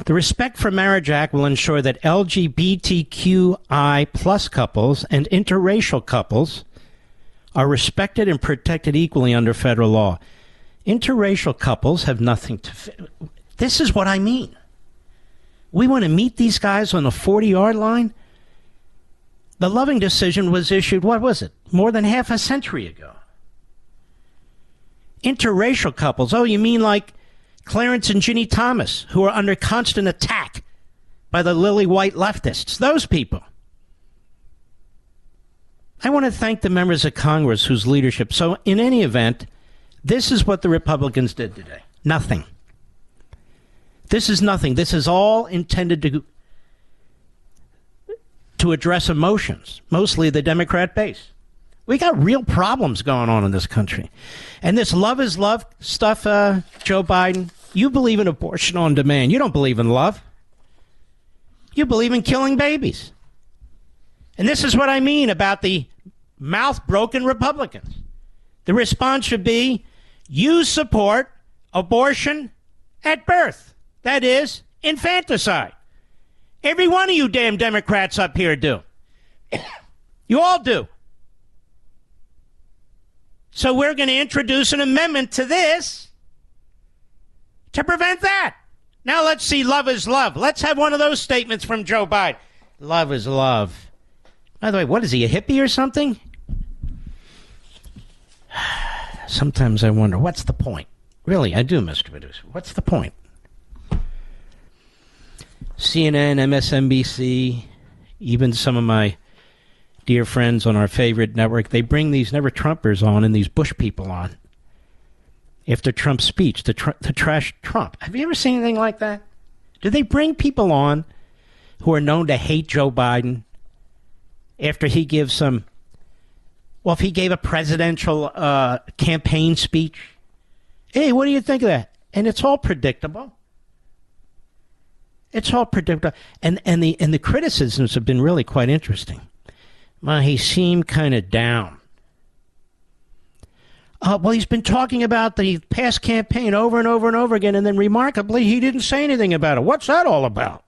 The Respect for Marriage Act will ensure that LGBTQI plus couples and interracial couples are respected and protected equally under federal law. Interracial couples have nothing to. This is what I mean. We want to meet these guys on the 40 yard line. The Loving decision was issued, what was it? More than half a century ago. Interracial couples. Oh, you mean like Clarence and Ginni Thomas, who are under constant attack by the lily white leftists? Those people. I want to thank the members of Congress whose leadership. So, in any event, this is what the Republicans did today nothing. This is nothing. This is all intended to to address emotions, mostly the Democrat base. We got real problems going on in this country. And this love is love stuff, uh, Joe Biden, you believe in abortion on demand. You don't believe in love. You believe in killing babies. And this is what I mean about the mouth broken Republicans. The response should be you support abortion at birth. That is infanticide. Every one of you damn Democrats up here do. you all do. So we're going to introduce an amendment to this to prevent that. Now let's see love is love. Let's have one of those statements from Joe Biden. Love is love. By the way, what is he, a hippie or something? Sometimes I wonder, what's the point? Really, I do, Mr. Producer. What's the point? CNN, MSNBC, even some of my dear friends on our favorite network, they bring these never Trumpers on and these Bush people on after Trump's speech to, tr- to trash Trump. Have you ever seen anything like that? Do they bring people on who are known to hate Joe Biden after he gives some, well, if he gave a presidential uh, campaign speech? Hey, what do you think of that? And it's all predictable. It's all predictable, and and the and the criticisms have been really quite interesting. Well, he seemed kind of down. Uh, well, he's been talking about the past campaign over and over and over again, and then remarkably, he didn't say anything about it. What's that all about?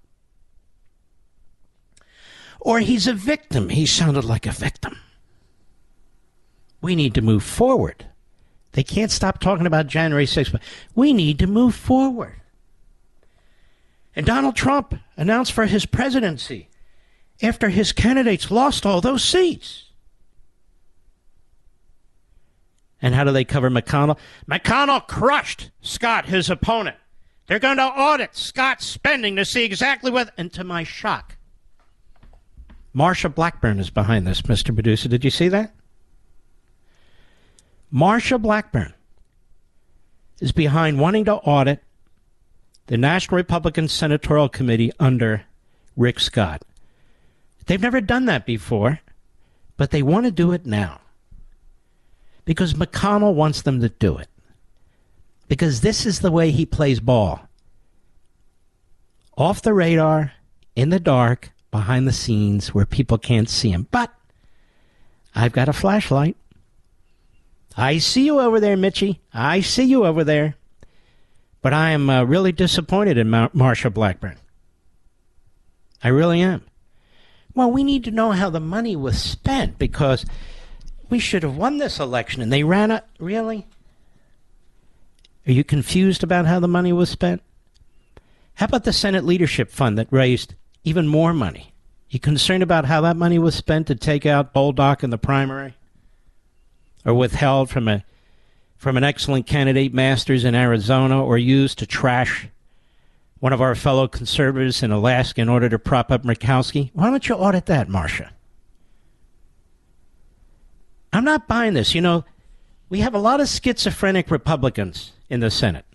Or he's a victim. He sounded like a victim. We need to move forward. They can't stop talking about January 6th, but we need to move forward. And Donald Trump announced for his presidency after his candidates lost all those seats. And how do they cover McConnell? McConnell crushed Scott, his opponent. They're going to audit Scott's spending to see exactly what. And to my shock, Marsha Blackburn is behind this, Mr. Producer. Did you see that? Marsha Blackburn is behind wanting to audit the National Republican Senatorial Committee under Rick Scott. They've never done that before, but they want to do it now because McConnell wants them to do it. Because this is the way he plays ball off the radar, in the dark, behind the scenes where people can't see him. But I've got a flashlight. I see you over there, Mitchie. I see you over there. But I am uh, really disappointed in Mar- Marsha Blackburn. I really am. Well, we need to know how the money was spent because we should have won this election and they ran it. Really? Are you confused about how the money was spent? How about the Senate Leadership Fund that raised even more money? You concerned about how that money was spent to take out Bolduc in the primary? Or withheld from a from an excellent candidate, Masters in Arizona, or used to trash one of our fellow conservatives in Alaska in order to prop up Murkowski? Why don't you audit that, Marsha? I'm not buying this. You know, we have a lot of schizophrenic Republicans in the Senate.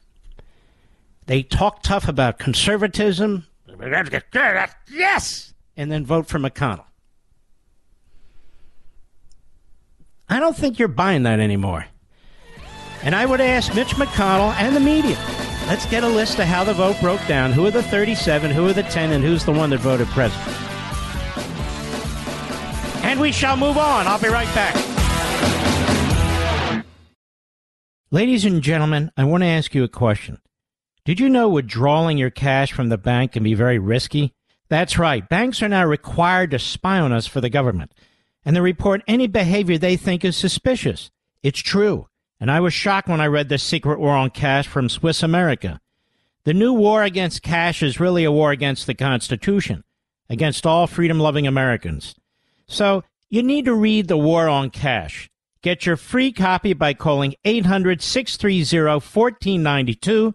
They talk tough about conservatism. Yes! And then vote for McConnell. I don't think you're buying that anymore. And I would ask Mitch McConnell and the media let's get a list of how the vote broke down. Who are the 37, who are the 10, and who's the one that voted president? And we shall move on. I'll be right back. Ladies and gentlemen, I want to ask you a question. Did you know withdrawing your cash from the bank can be very risky? That's right. Banks are now required to spy on us for the government, and they report any behavior they think is suspicious. It's true. And I was shocked when I read The Secret War on Cash from Swiss America. The new war against cash is really a war against the Constitution, against all freedom loving Americans. So you need to read The War on Cash. Get your free copy by calling 800 630 1492,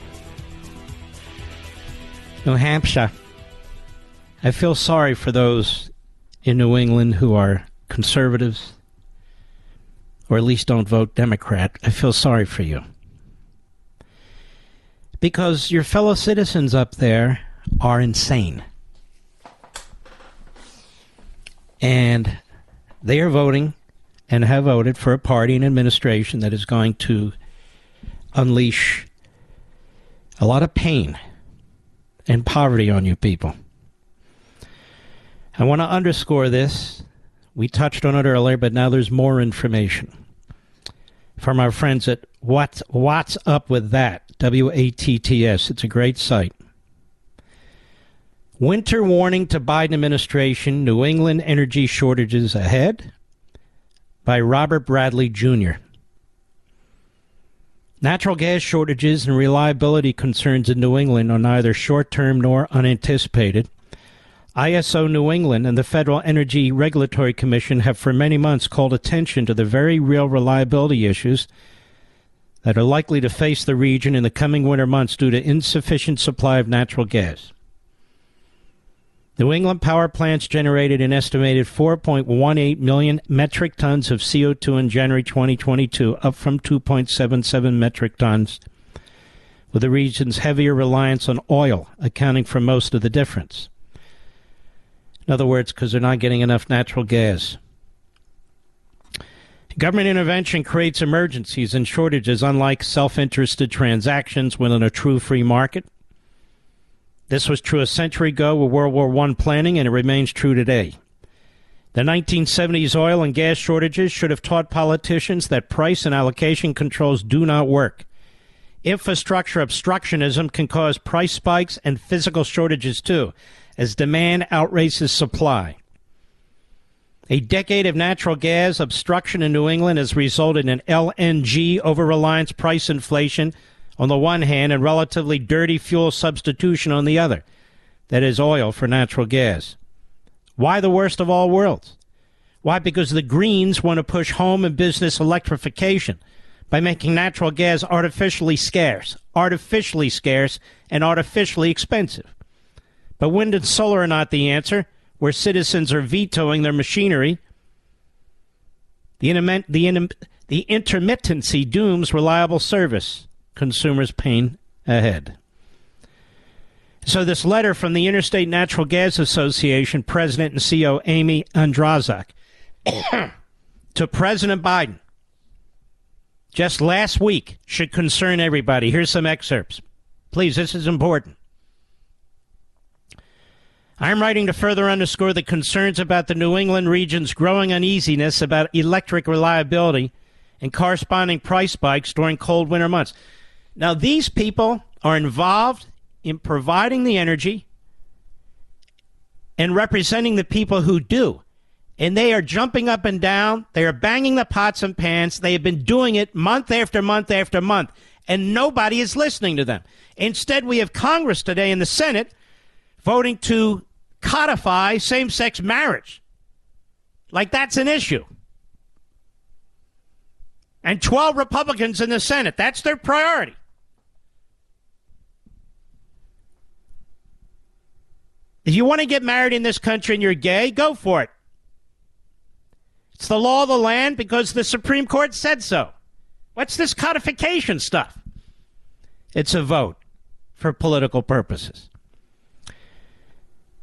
New Hampshire. I feel sorry for those in New England who are conservatives or at least don't vote Democrat. I feel sorry for you. Because your fellow citizens up there are insane. And they are voting and have voted for a party and administration that is going to unleash a lot of pain and poverty on you people. I want to underscore this. We touched on it earlier, but now there's more information from our friends at What's, Watts Up With That, W A T T S. It's a great site. Winter warning to Biden administration New England energy shortages ahead by Robert Bradley Jr. Natural gas shortages and reliability concerns in New England are neither short term nor unanticipated. ISO New England and the Federal Energy Regulatory Commission have for many months called attention to the very real reliability issues that are likely to face the region in the coming winter months due to insufficient supply of natural gas. New England power plants generated an estimated 4.18 million metric tons of CO2 in January 2022, up from 2.77 metric tons, with the region's heavier reliance on oil accounting for most of the difference. In other words, because they're not getting enough natural gas. Government intervention creates emergencies and shortages, unlike self interested transactions within a true free market. This was true a century ago with World War I planning, and it remains true today. The 1970s oil and gas shortages should have taught politicians that price and allocation controls do not work. Infrastructure obstructionism can cause price spikes and physical shortages too, as demand outraces supply. A decade of natural gas obstruction in New England has resulted in LNG over reliance price inflation on the one hand and relatively dirty fuel substitution on the other. That is oil for natural gas. Why the worst of all worlds? Why? Because the Greens want to push home and business electrification by making natural gas artificially scarce, artificially scarce, and artificially expensive. But wind and solar are not the answer, where citizens are vetoing their machinery. The, intermittency dooms reliable service consumers' pain ahead. So, this letter from the Interstate Natural Gas Association President and CEO Amy Andryszak to President Biden just last week should concern everybody. Here's some excerpts. Please, this is important. I'm writing to further underscore the concerns about the New England region's growing uneasiness about electric reliability and corresponding price spikes during cold winter months. Now, these people are involved in providing the energy and representing the people who do. And they are jumping up and down. They are banging the pots and pans. They have been doing it month after month after month. And nobody is listening to them. Instead, we have Congress today in the Senate voting to codify same sex marriage. Like that's an issue and 12 Republicans in the Senate. That's their priority. If you want to get married in this country and you're gay, go for it. It's the law of the land because the Supreme Court said so. What's this codification stuff? It's a vote for political purposes.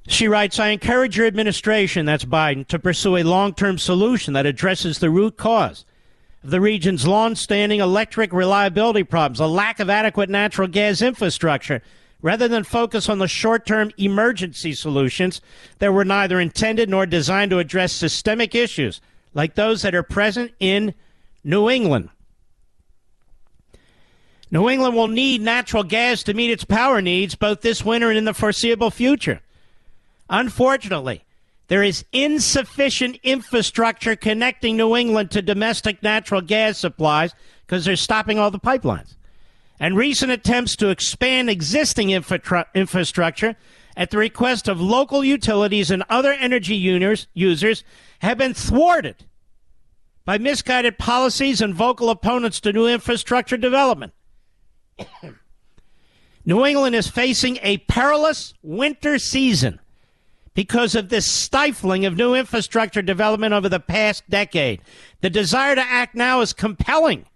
She writes, I encourage your administration, that's Biden, to pursue a long term solution that addresses the root cause of the region's long standing electric reliability problems, a lack of adequate natural gas infrastructure, rather than focus on the short term emergency solutions that were neither intended nor designed to address systemic issues like those that are present in New England. New England will need natural gas to meet its power needs both this winter and in the foreseeable future. Unfortunately, there is insufficient infrastructure connecting New England to domestic natural gas supplies because they're stopping all the pipelines and recent attempts to expand existing infra- infrastructure at the request of local utilities and other energy users have been thwarted by misguided policies and vocal opponents to new infrastructure development. New England is facing a perilous winter season because of this stifling of new infrastructure development over the past decade. The desire to act now is compelling.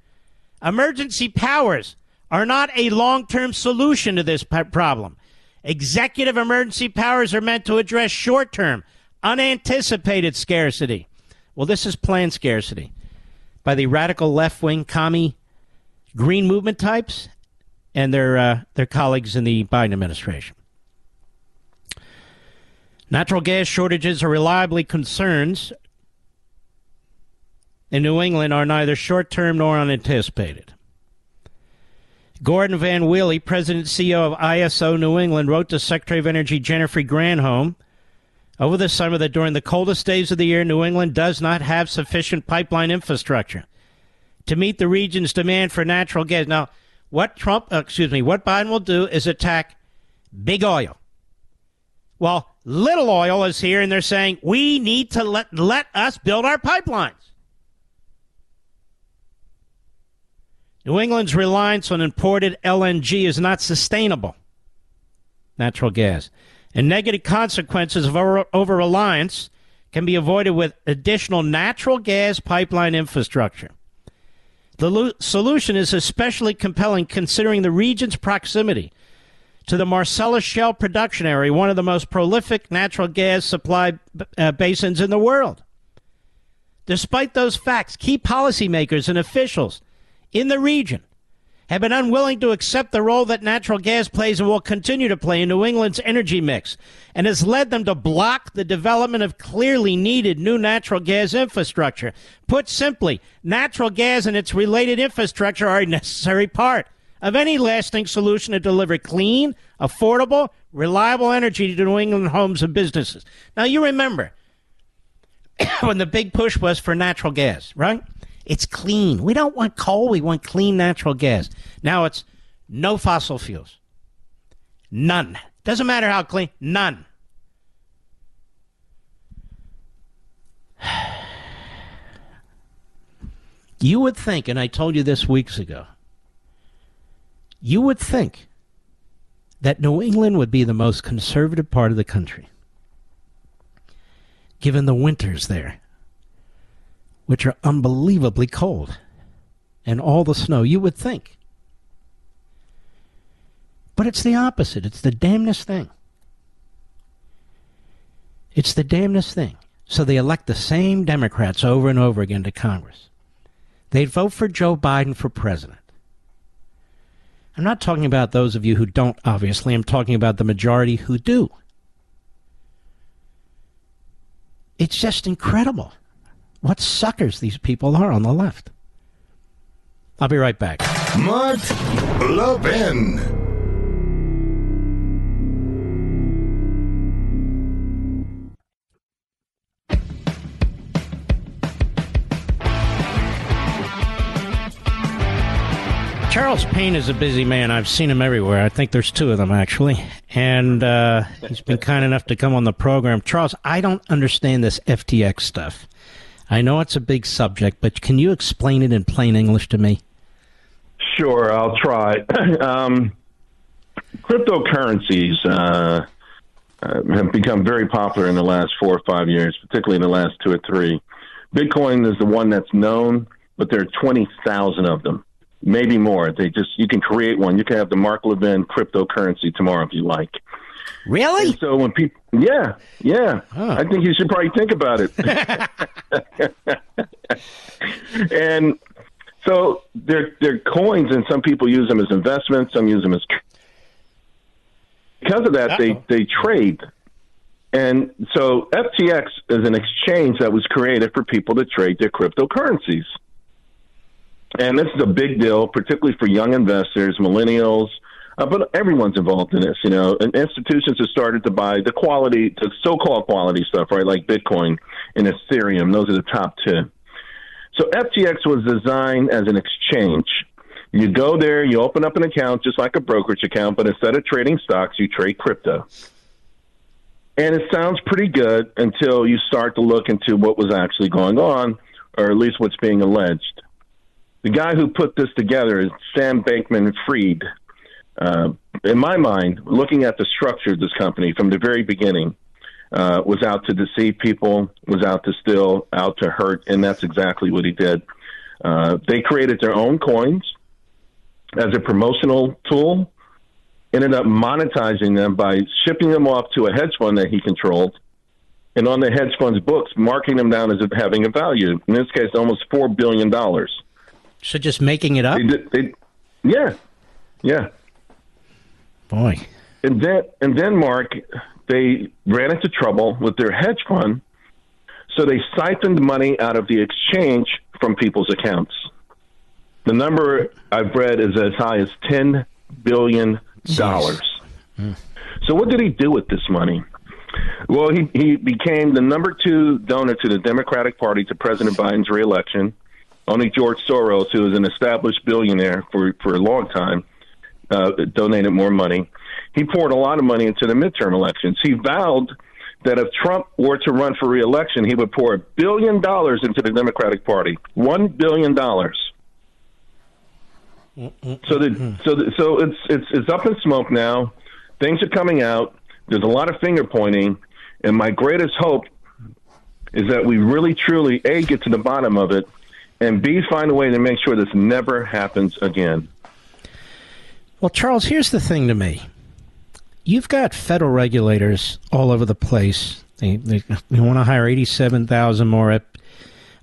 Emergency powers are not a long term solution to this problem. Executive emergency powers are meant to address short term, unanticipated scarcity. Well, this is planned scarcity by the radical left wing commie green movement types and their, uh, their colleagues in the Biden administration. Natural gas shortages are reliably concerns in New England are neither short term nor unanticipated. Gordon Van Welie, President CEO of ISO New England, wrote to Secretary of Energy Jennifer Granholm over the summer that during the coldest days of the year, New England does not have sufficient pipeline infrastructure to meet the region's demand for natural gas. Now, what Trump, uh, excuse me, what Biden will do is attack big oil. Well, little oil is here, and they're saying we need to let let us build our pipelines. New England's reliance on imported LNG is not sustainable. Natural gas. And negative consequences of over reliance can be avoided with additional natural gas pipeline infrastructure. The lo- solution is especially compelling considering the region's proximity to the Marcellus Shale production area, one of the most prolific natural gas supply uh, basins in the world. Despite those facts, key policymakers and officials in the region have been unwilling to accept the role that natural gas plays and will continue to play in New England's energy mix, and has led them to block the development of clearly needed new natural gas infrastructure. Put simply, natural gas and its related infrastructure are a necessary part of any lasting solution to deliver clean, affordable, reliable energy to New England homes and businesses. Now, you remember when the big push was for natural gas, right? It's clean. We don't want coal. We want clean natural gas. Now it's no fossil fuels. None. Doesn't matter how clean. None. You would think, and I told you this weeks ago, you would think that New England would be the most conservative part of the country, given the winters there which are unbelievably cold, and all the snow, you would think. But it's the opposite. It's the damnedest thing. It's the damnedest thing. So they elect the same Democrats over and over again to Congress. They'd vote for Joe Biden for president. I'm not talking about those of you who don't, obviously. I'm talking about the majority who do. It's just incredible what suckers these people are on the left. I'll be right back. Mark Levin. Charles Payne is a busy man. I've seen him everywhere. I think there's two of them actually, and uh, he's been kind enough to come on the program. Charles, I don't understand this FTX stuff. I know it's a big subject, but can you explain it in plain English to me? Sure, I'll try. um, cryptocurrencies uh, uh, have become very popular in the last four or five years, particularly in the last two or three. Bitcoin is the one that's known, but there are 20,000 of them, maybe more. They just you can create one. You can have the Mark Levin cryptocurrency tomorrow if you like. Really? And so when people, yeah, yeah, I think you should probably think about it. and so they're they're coins, and some people use them as investments. Some use them as because of that Uh-oh. they they trade. And so FTX is an exchange that was created for people to trade their cryptocurrencies. And this is a big deal, particularly for young investors, millennials, uh, but everyone's involved in this, you know. And institutions have started to buy the quality, the so-called quality stuff, right? Like Bitcoin and Ethereum. Those are the top two. So FTX was designed as an exchange. You go there, you open up an account just like a brokerage account, but instead of trading stocks, you trade crypto. And it sounds pretty good until you start to look into what was actually going on, or at least what's being alleged. The guy who put this together is Sam Bankman Fried, uh, in my mind, looking at the structure of this company from the very beginning, uh, was out to deceive people, was out to steal, out to hurt, and that's exactly what he did. Uh, they created their own coins as a promotional tool, ended up monetizing them by shipping them off to a hedge fund that he controlled, and on the hedge fund's books, marking them down as having a value. In this case, almost four billion dollars. So just making it up? They did, they, yeah, yeah. Boy. In, Den- in Denmark, they ran into trouble with their hedge fund, so they siphoned money out of the exchange from people's accounts. The number I've read is as high as $10 billion. Hmm. So, what did he do with this money? Well, he, he became the number two donor to the Democratic Party to President Biden's reelection. Only George Soros, who is an established billionaire for, for a long time, uh, donated more money. He poured a lot of money into the midterm elections. He vowed that if Trump were to run for reelection, he would pour a billion dollars into the Democratic Party. One billion dollars. So the, so the, so it's it's it's up in smoke now. Things are coming out. There's a lot of finger pointing, and my greatest hope is that we really truly a get to the bottom of it, and b find a way to make sure this never happens again. Well, Charles, here's the thing to me. You've got federal regulators all over the place. They, they, they want to hire 87,000 more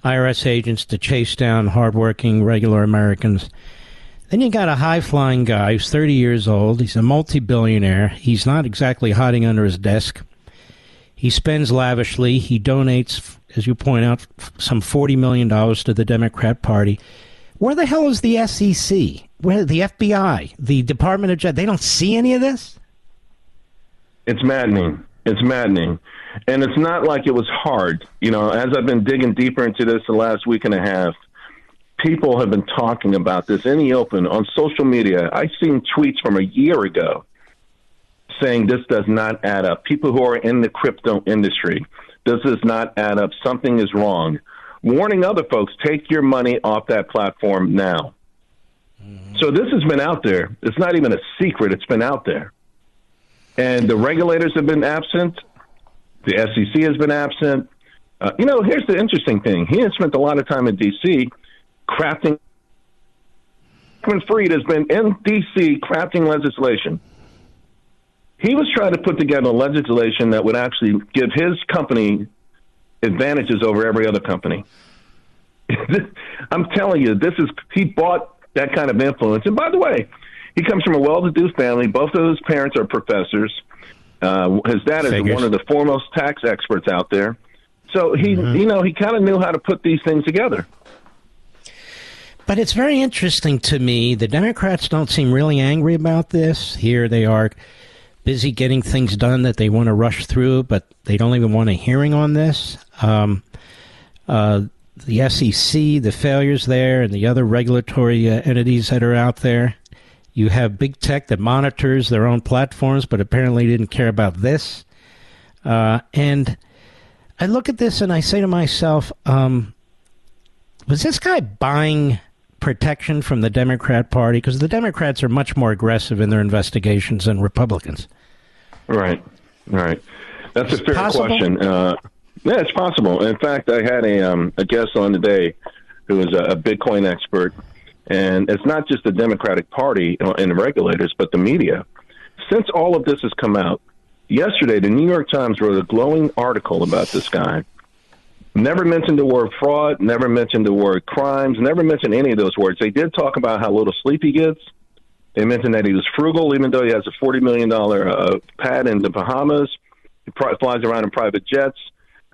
IRS agents to chase down hardworking, regular Americans. Then you got a high flying guy who's 30 years old. He's a multi billionaire. He's not exactly hiding under his desk. He spends lavishly. He donates, as you point out, some $40 million to the Democrat Party. Where the hell is the SEC? Where the FBI, the Department of Justice? They don't see any of this. It's maddening. It's maddening, and it's not like it was hard. You know, as I've been digging deeper into this the last week and a half, people have been talking about this in the open on social media. I've seen tweets from a year ago saying this does not add up. People who are in the crypto industry, this does not add up. Something is wrong. Warning other folks, take your money off that platform now. So this has been out there. It's not even a secret. It's been out there. And the regulators have been absent. The SEC has been absent. Uh, you know, here's the interesting thing. He has spent a lot of time in D.C. crafting. Bankman Fried has been in D.C. crafting legislation. He was trying to put together legislation that would actually give his company advantages over every other company. I'm telling you, this is he bought that kind of influence. And by the way, he comes from a well-to-do family. Both of his parents are professors. Uh, his dad is Figures. one of the foremost tax experts out there. So he, you know, he kind of knew how to put these things together. But it's very interesting to me. The Democrats don't seem really angry about this. Here they are busy getting things done that they want to rush through, but they don't even want a hearing on this. Um, uh, the SEC, the failures there, and the other regulatory uh, entities that are out there. You have big tech that monitors their own platforms, but apparently didn't care about this. Uh, and I look at this and I say to myself, um, was this guy buying protection from the Democrat Party? Because the Democrats are much more aggressive in their investigations than Republicans. Right, right. That's a fair question. Uh, yeah, it's possible. In fact, I had a um, a guest on today who was a, Bitcoin expert, and it's not just the Democratic Party and the regulators, but the media. Since all of this has come out, yesterday the New York Times wrote a glowing article about this guy. Never mentioned the word fraud, never mentioned the word crimes, never mentioned any of those words. They did talk about how little sleep he gets. They mentioned that he was frugal, even though he has a $40 million uh, pad in the Bahamas. He flies around in private jets.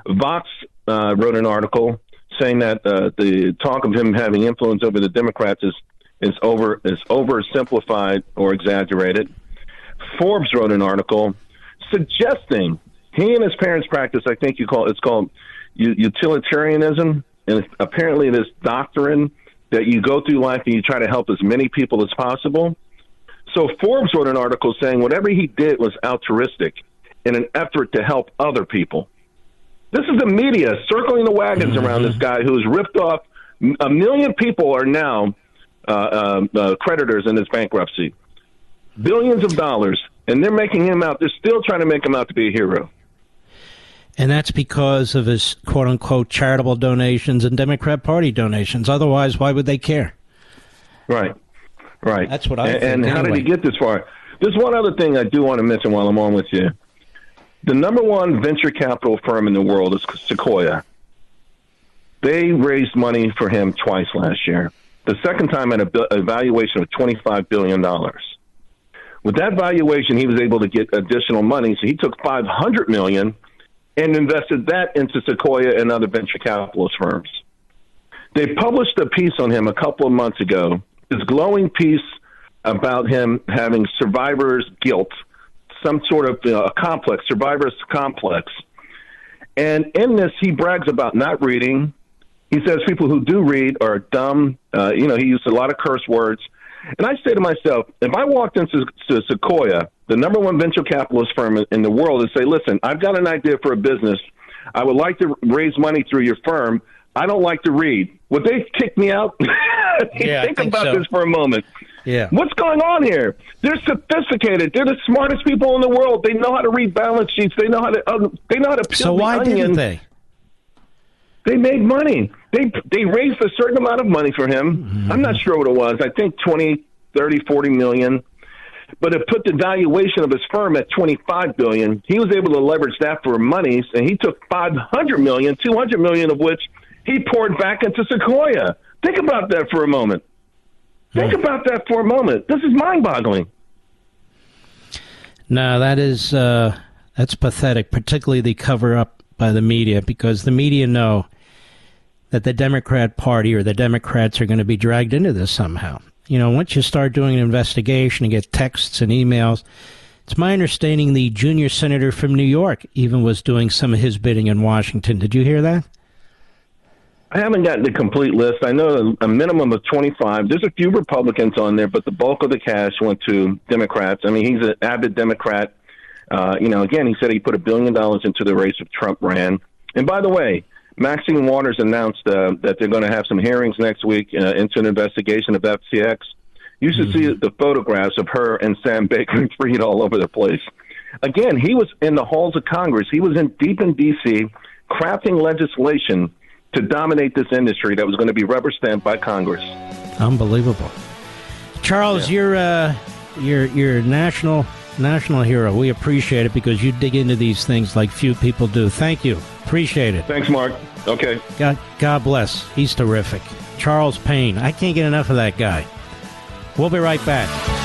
Vox uh, wrote an article saying that uh, the talk of him having influence over the Democrats is, is over is oversimplified or exaggerated. Forbes wrote an article suggesting he and his parents practice. I think you call it's called utilitarianism, and apparently this doctrine that you go through life and you try to help as many people as possible. So Forbes wrote an article saying whatever he did was altruistic in an effort to help other people. This is the media circling the wagons around this guy who's ripped off. A million people are now uh, uh, uh, creditors in his bankruptcy, billions of dollars, and they're making him out. They're still trying to make him out to be a hero. And that's because of his quote unquote charitable donations and Democrat Party donations. Otherwise, why would they care? Right, right. That's what I And, think, and how did anyway. he get this far? There's one other thing I do want to mention while I'm on with you. The number one venture capital firm in the world is Sequoia. They raised money for him twice last year. The second time at a, a valuation of $25 billion. With that valuation, he was able to get additional money. So he took 500 million and invested that into Sequoia and other venture capitalist firms. They published a piece on him a couple of months ago. This glowing piece about him having survivor's guilt, some sort of uh, complex, survivor's complex. And in this, he brags about not reading. He says people who do read are dumb. Uh, you know, he used a lot of curse words. And I say to myself, if I walked into Sequoia, the number one venture capitalist firm in the world, and say, listen, I've got an idea for a business. I would like to raise money through your firm. I don't like to read. Would they kick me out? Yeah, think, think about so. this for a moment. Yeah. What's going on here? They're sophisticated. They're the smartest people in the world. They know how to read balance sheets. They know how to. Uh, they know how to. Peel So the why onion. didn't they? They made money. They they raised a certain amount of money for him. Mm-hmm. I'm not sure what it was. I think 20, 30, 40 million. But it put the valuation of his firm at 25 billion. He was able to leverage that for monies and he took 500 million, 200 million of which he poured back into Sequoia. Think about that for a moment. Think about that for a moment. This is mind-boggling. No, that is uh, that's pathetic, particularly the cover up by the media, because the media know that the Democrat Party or the Democrats are going to be dragged into this somehow. You know, once you start doing an investigation and get texts and emails, it's my understanding the junior senator from New York even was doing some of his bidding in Washington. Did you hear that? I haven't gotten the complete list. I know a minimum of 25. There's a few Republicans on there, but the bulk of the cash went to Democrats. I mean, he's an avid Democrat. Uh, you know, again, he said he put a billion dollars into the race if Trump ran. And by the way, Maxine Waters announced uh, that they're going to have some hearings next week uh, into an investigation of FTX. You should see the photographs of her and Sam Bankman Fried all over the place. Again, he was in the halls of Congress. He was in deep in D.C. crafting legislation to dominate this industry that was going to be rubber stamped by Congress. Unbelievable. Charles, you're uh, you're you're a national national hero. We appreciate it because you dig into these things like few people do. Thank you. Appreciate it. Thanks, Mark. Okay. God God bless. He's terrific. Charles Payne. I can't get enough of that guy. We'll be right back.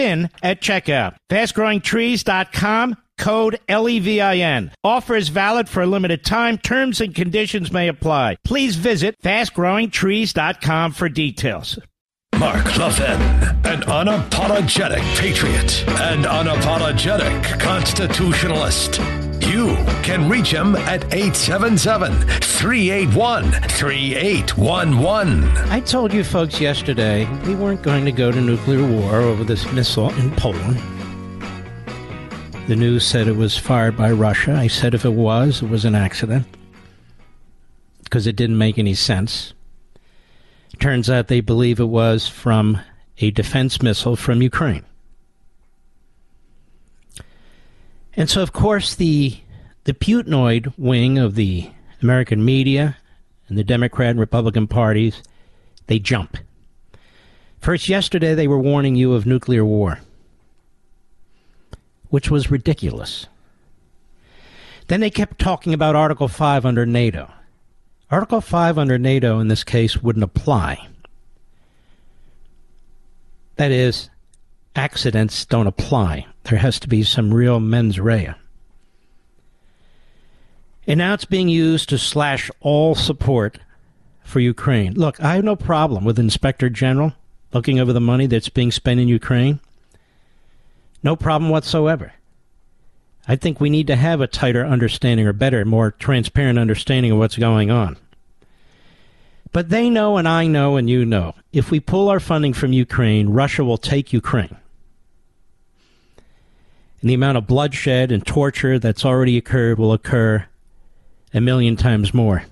at checkout. Fastgrowingtrees.com code LEVIN. Offer is valid for a limited time. Terms and conditions may apply. Please visit fastgrowingtrees.com for details. Mark Levin, an unapologetic patriot and unapologetic constitutionalist. You can reach him at 877 381 3811. I told you folks yesterday we weren't going to go to nuclear war over this missile in Poland. The news said it was fired by Russia. I said if it was, it was an accident because it didn't make any sense. Turns out they believe it was from a defense missile from Ukraine. And so, of course, the the Putinoid wing of the American media and the Democrat and Republican parties, they jump. First, yesterday they were warning you of nuclear war, which was ridiculous. Then they kept talking about Article 5 under NATO. Article 5 under NATO in this case wouldn't apply. That is, accidents don't apply. There has to be some real mens rea. And now it's being used to slash all support for Ukraine. Look, I have no problem with Inspector General looking over the money that's being spent in Ukraine. No problem whatsoever. I think we need to have a tighter understanding or better, more transparent understanding of what's going on. But they know, and I know, and you know. If we pull our funding from Ukraine, Russia will take Ukraine. And the amount of bloodshed and torture that's already occurred will occur a million times more.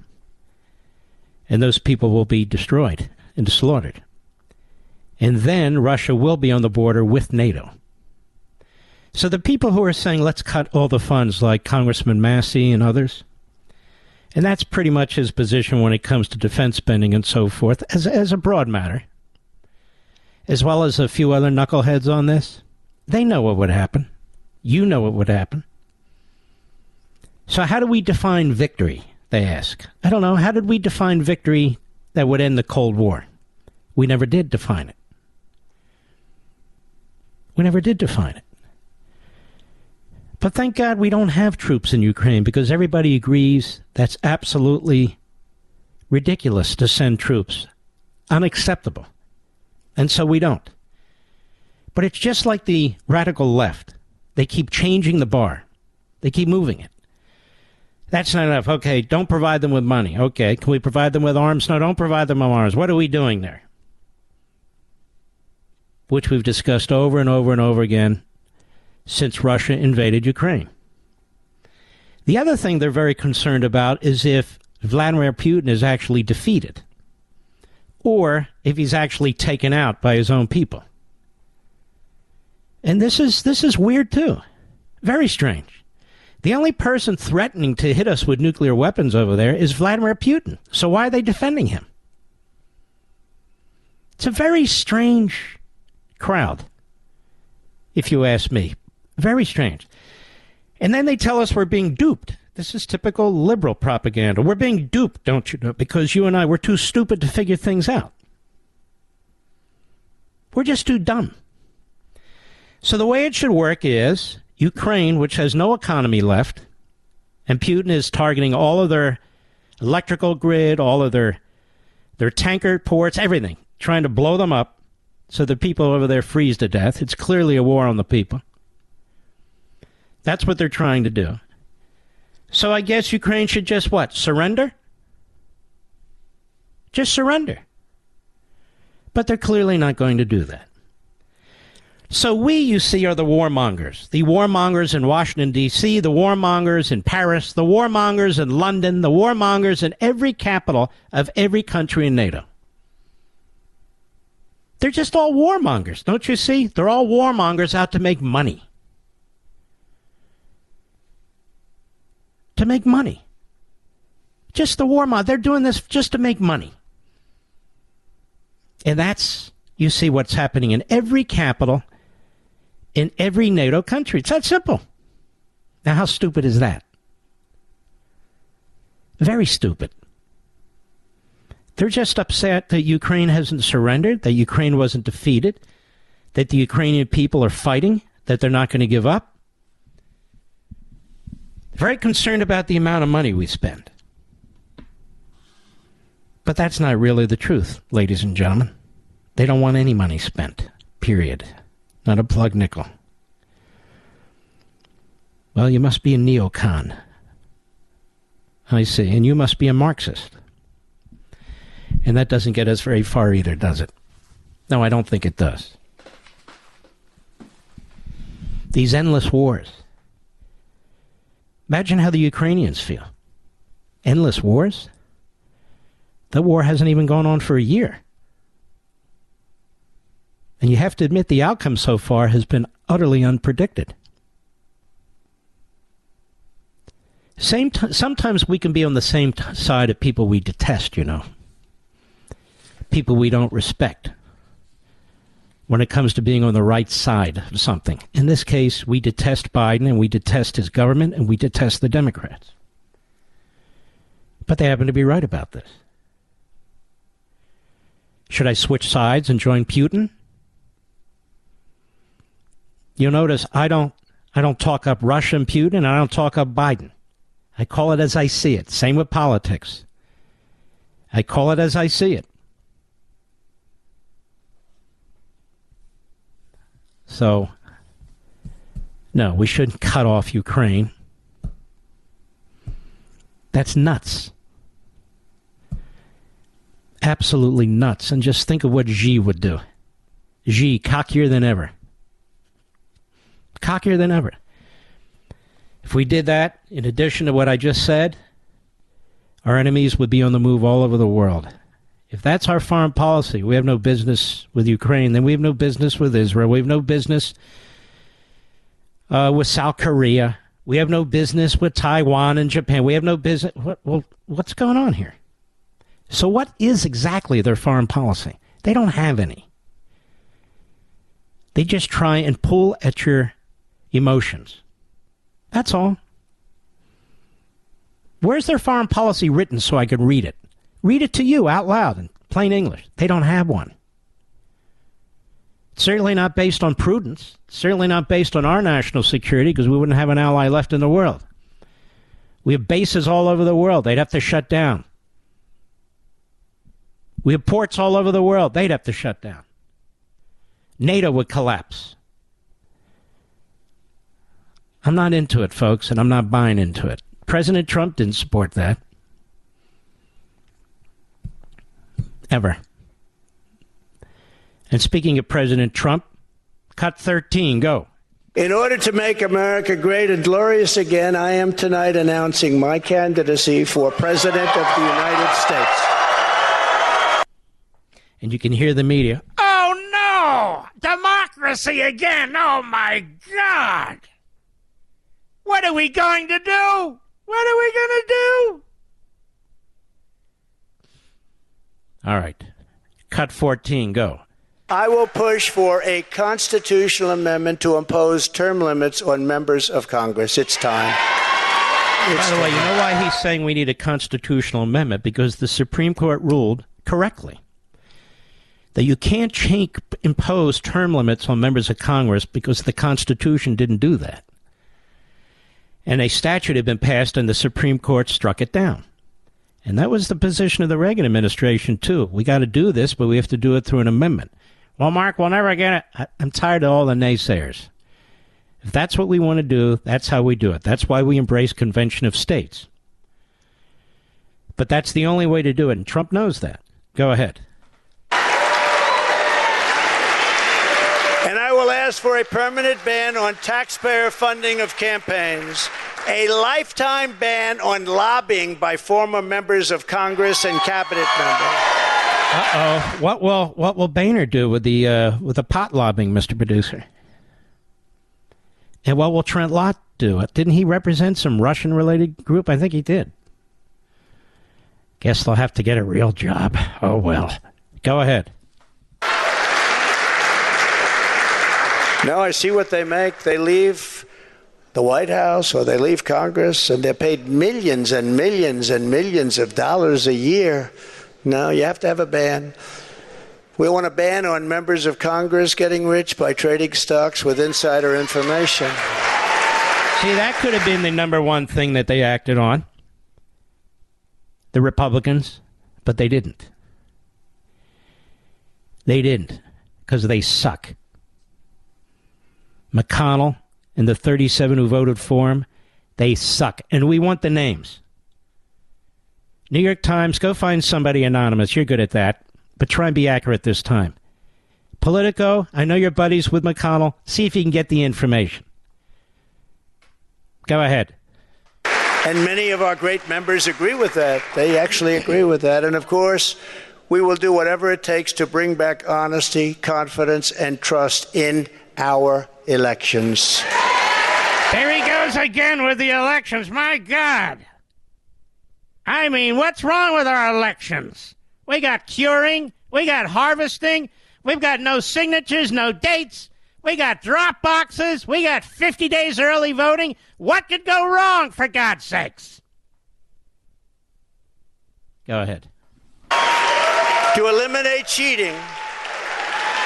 And those people will be destroyed and slaughtered. And then Russia will be on the border with NATO. So the people who are saying, let's cut all the funds, like Congressman Massie and others, and that's pretty much his position when it comes to defense spending and so forth, as, as a broad matter, as well as a few other knuckleheads on this. They know what would happen. You know what would happen. So, how do we define victory? They ask. I don't know. How did we define victory that would end the Cold War? We never did define it. We never did define it. But thank God we don't have troops in Ukraine because everybody agrees that's absolutely ridiculous to send troops. Unacceptable. And so we don't. But it's just like the radical left. They keep changing the bar, they keep moving it. That's not enough. Okay, don't provide them with money. Okay, can we provide them with arms? No, don't provide them with arms. What are we doing there? Which we've discussed over and over and over again since Russia invaded Ukraine. The other thing they're very concerned about is if Vladimir Putin is actually defeated or if he's actually taken out by his own people. And this is this is weird too. Very strange. The only person threatening to hit us with nuclear weapons over there is Vladimir Putin. So why are they defending him? It's a very strange crowd, if you ask me. Very strange. And then they tell us we're being duped. This is typical liberal propaganda. We're being duped, don't you know, because you and I were too stupid to figure things out. We're just too dumb. So the way it should work is Ukraine, which has no economy left, and Putin is targeting all of their electrical grid, all of their their tanker ports, everything, trying to blow them up so the people over there freeze to death. It's clearly a war on the people. That's what they're trying to do. So I guess Ukraine should just what? Surrender? Just surrender. But they're clearly not going to do that. So we, you see, are the warmongers. The warmongers in Washington, D.C., the warmongers in Paris, the warmongers in London, the warmongers in every capital of every country in NATO. They're just all warmongers, don't you see? They're all warmongers out to make money. to make money. Just the war mob. They're doing this just to make money. And that's, you see what's happening in every capital, in every NATO country. It's that simple. Now, how stupid is that? Very stupid. They're just upset that Ukraine hasn't surrendered, that Ukraine wasn't defeated, that the Ukrainian people are fighting, that they're not going to give up. Very concerned about the amount of money we spend. But that's not really the truth, ladies and gentlemen. They don't want any money spent, period. Not a plug nickel. Well, you must be a neocon. I see. And you must be a Marxist. And that doesn't get us very far either, does it? No, I don't think it does. These endless wars. Imagine how the Ukrainians feel. Endless wars? That war hasn't even gone on for a year. And you have to admit the outcome so far has been utterly unpredicted. Same t- sometimes we can be on the same t- side of people we detest, you know. People we don't respect when it comes to being on the right side of something. In this case, we detest Biden and we detest his government and we detest the Democrats. But they happen to be right about this. Should I switch sides and join Putin? You'll notice I don't I don't talk up Russia and Putin I don't talk up Biden. I call it as I see it. Same with politics. I call it as I see it. So No, we shouldn't cut off Ukraine. That's nuts. Absolutely nuts. And just think of what Xi would do. Xi, cockier than ever. Cockier than ever. If we did that, in addition to what I just said, our enemies would be on the move all over the world. If that's our foreign policy, we have no business with Ukraine, then we have no business with Israel. We have no business uh, with South Korea. We have no business with Taiwan and Japan. We have no business. What, well, what's going on here? So, what is exactly their foreign policy? They don't have any. They just try and pull at your emotions. That's all. Where's their foreign policy written so I could read it? Read it to you out loud in plain English. They don't have one. certainly not based on prudence. certainly not based on our national security because we wouldn't have an ally left in the world. We have bases all over the world. They'd have to shut down. We have ports all over the world. They'd have to shut down. NATO would collapse. I'm not into it, folks, and I'm not buying into it. President Trump didn't support that. Ever. And speaking of President Trump, cut 13, go. In order to make America great and glorious again, I am tonight announcing my candidacy for President of the United States. And you can hear the media. Oh no! Democracy again! Oh my God! What are we going to do? What are we going to do? All right. Cut 14, go. I will push for a constitutional amendment to impose term limits on members of Congress. It's time. By the way, you know why he's saying we need a constitutional amendment? Because the Supreme Court ruled correctly that you can't change, impose term limits on members of Congress because the Constitution didn't do that. And a statute had been passed, and the Supreme Court struck it down. And that was the position of the Reagan administration, too. We got to do this, but we have to do it through an amendment. Well, Mark, we'll never get it. I'm tired of all the naysayers. If that's what we want to do, that's how we do it. That's why we embrace Convention of States. But that's the only way to do it, and Trump knows that. Go ahead. And I will ask for a permanent ban on taxpayer funding of campaigns, a lifetime ban on lobbying by former members of Congress and cabinet members. Uh oh. What will what will Boehner do with the uh, with the pot lobbying, Mr. Producer? And what will Trent Lott do? Didn't he represent some Russian related group? I think he did. Guess they'll have to get a real job. Oh well. Go ahead. No, I see what they make. They leave the White House or they leave Congress and they're paid millions and millions and millions of dollars a year. No, you have to have a ban. We want a ban on members of Congress getting rich by trading stocks with insider information. See, that could have been the number one thing that they acted on. The Republicans, but they didn't. They didn't because they suck. McConnell and the 37 who voted for him, they suck. And we want the names. New York Times, go find somebody anonymous. You're good at that. But try and be accurate this time. Politico, I know you're buddies with McConnell. See if you can get the information. Go ahead. And many of our great members agree with that. They actually agree with that. And of course, we will do whatever it takes to bring back honesty, confidence, and trust in our elections. There he goes again with the elections. My God. I mean, what's wrong with our elections? We got curing, we got harvesting, we've got no signatures, no dates, we got drop boxes, we got 50 days early voting. What could go wrong, for God's sakes? Go ahead. To eliminate cheating,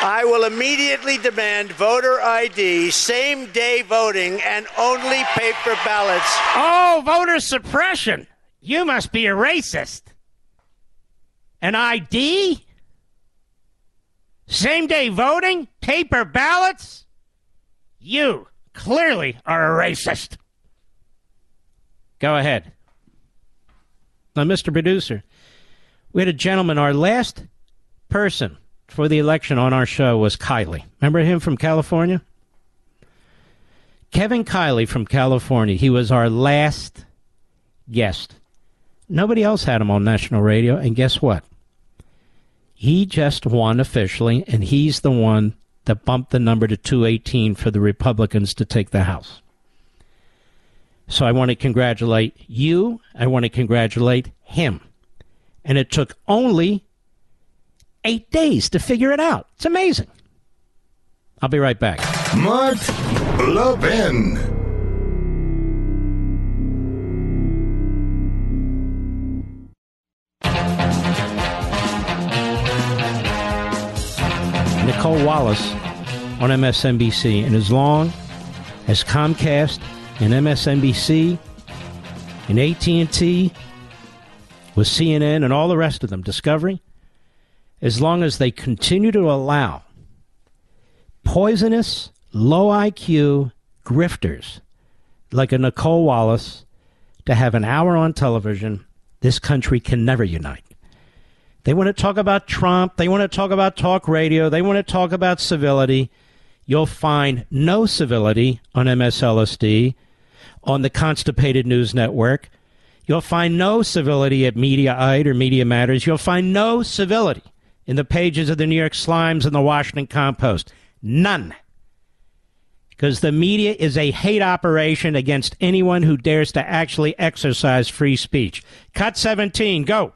I will immediately demand voter ID, same day voting, and only paper ballots. Oh, voter suppression. You must be a racist. An ID? Same day voting? Paper ballots? You clearly are a racist. Go ahead. Now, Mr. Producer, we had a gentleman, our last person for the election on our show was Kiley. Remember him from California? Kevin Kiley from California. He was our last guest. Nobody else had him on national radio, and guess what? He just won officially, and he's the one that bumped the number to 218 for the Republicans to take the House. So I want to congratulate you. I want to congratulate him. And it took only eight days to figure it out. It's amazing. I'll be right back. Mark Levin. Nicolle Wallace on MSNBC. And as long as Comcast and MSNBC and AT&T with CNN and all the rest of them, Discovery, as long as they continue to allow poisonous, low IQ grifters like a Nicolle Wallace to have an hour on television, this country can never unite. They want to talk about Trump. They want to talk about talk radio. They want to talk about civility. You'll find no civility on MSLSD, on the Constipated News Network. You'll find no civility at Mediaite or Media Matters. You'll find no civility in the pages of the New York Slimes and the Washington Compost. None. Because the media is a hate operation against anyone who dares to actually exercise free speech. Cut 17, go.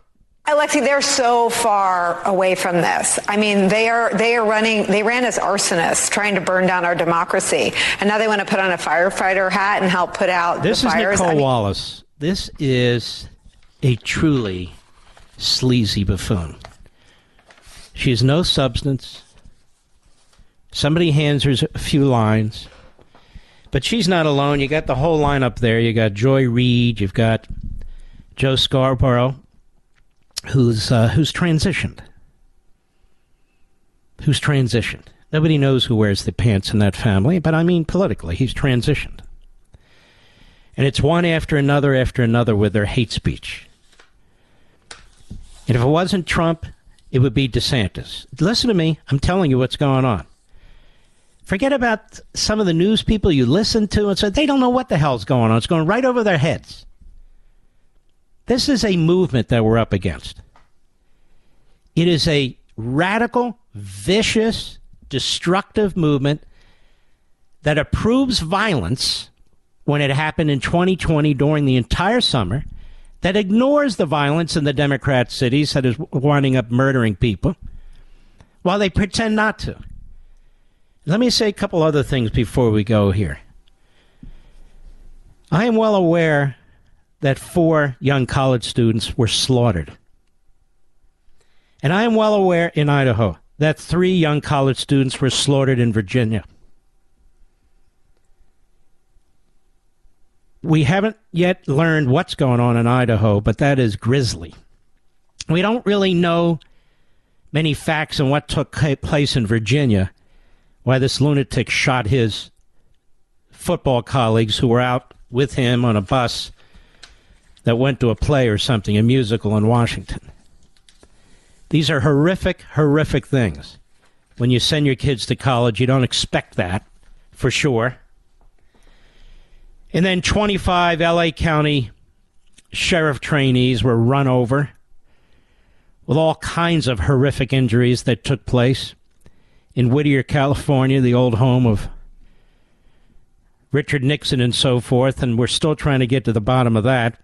Alexi, they're so far away from this. I mean, they are they are running. They ran as arsonists, trying to burn down our democracy, and now they want to put on a firefighter hat and help put out this the fires. is Nicolle I mean, Wallace. This is a truly sleazy buffoon. She has no substance. Somebody hands her a few lines, but she's not alone. You got the whole lineup there. You got Joy Reid. You've got Joe Scarborough who's uh, who's transitioned. Who's transitioned? Nobody knows who wears the pants in that family, but I mean politically, he's transitioned. And it's one after another after another with their hate speech. And if it wasn't Trump, it would be DeSantis. Listen to me. I'm telling you what's going on. Forget about some of the news people you listen to and say they don't know what the hell's going on. It's going right over their heads. This is a movement that we're up against. It is a radical, vicious, destructive movement that approves violence when it happened in 2020 during the entire summer, that ignores the violence in the Democrat cities that is winding up murdering people, while they pretend not to. Let me say a couple other things before we go here. I am well aware that four young college students were slaughtered. And I am well aware in Idaho that three young college students were slaughtered in Virginia. We haven't yet learned what's going on in Idaho, but that is grisly. We don't really know many facts on what took place in Virginia, why this lunatic shot his football colleagues who were out with him on a bus that went to a play or something, a musical in Washington. These are horrific, horrific things. When you send your kids to college, you don't expect that, for sure. And then 25 LA County sheriff trainees were run over with all kinds of horrific injuries that took place in Whittier, California, the old home of Richard Nixon and so forth, and we're still trying to get to the bottom of that.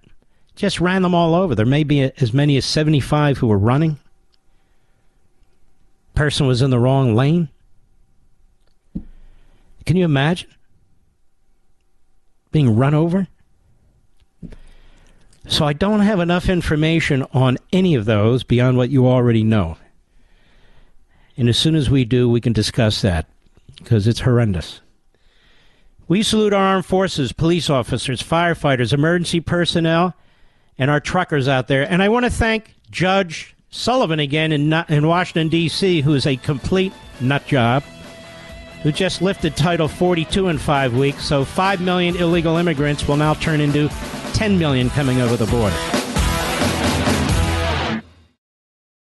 Just ran them all over. There may be as many as 75 who were running. Person was in the wrong lane. Can you imagine being run over? So I don't have enough information on any of those beyond what you already know. And as soon as we do, we can discuss that because it's horrendous. We salute our armed forces, police officers, firefighters, emergency personnel, and our truckers out there. And I want to thank Judge Sullivan again in, in Washington, D.C., who is a complete nut job. Who just lifted Title 42 in five weeks. So 5 million illegal immigrants will now turn into 10 million coming over the border.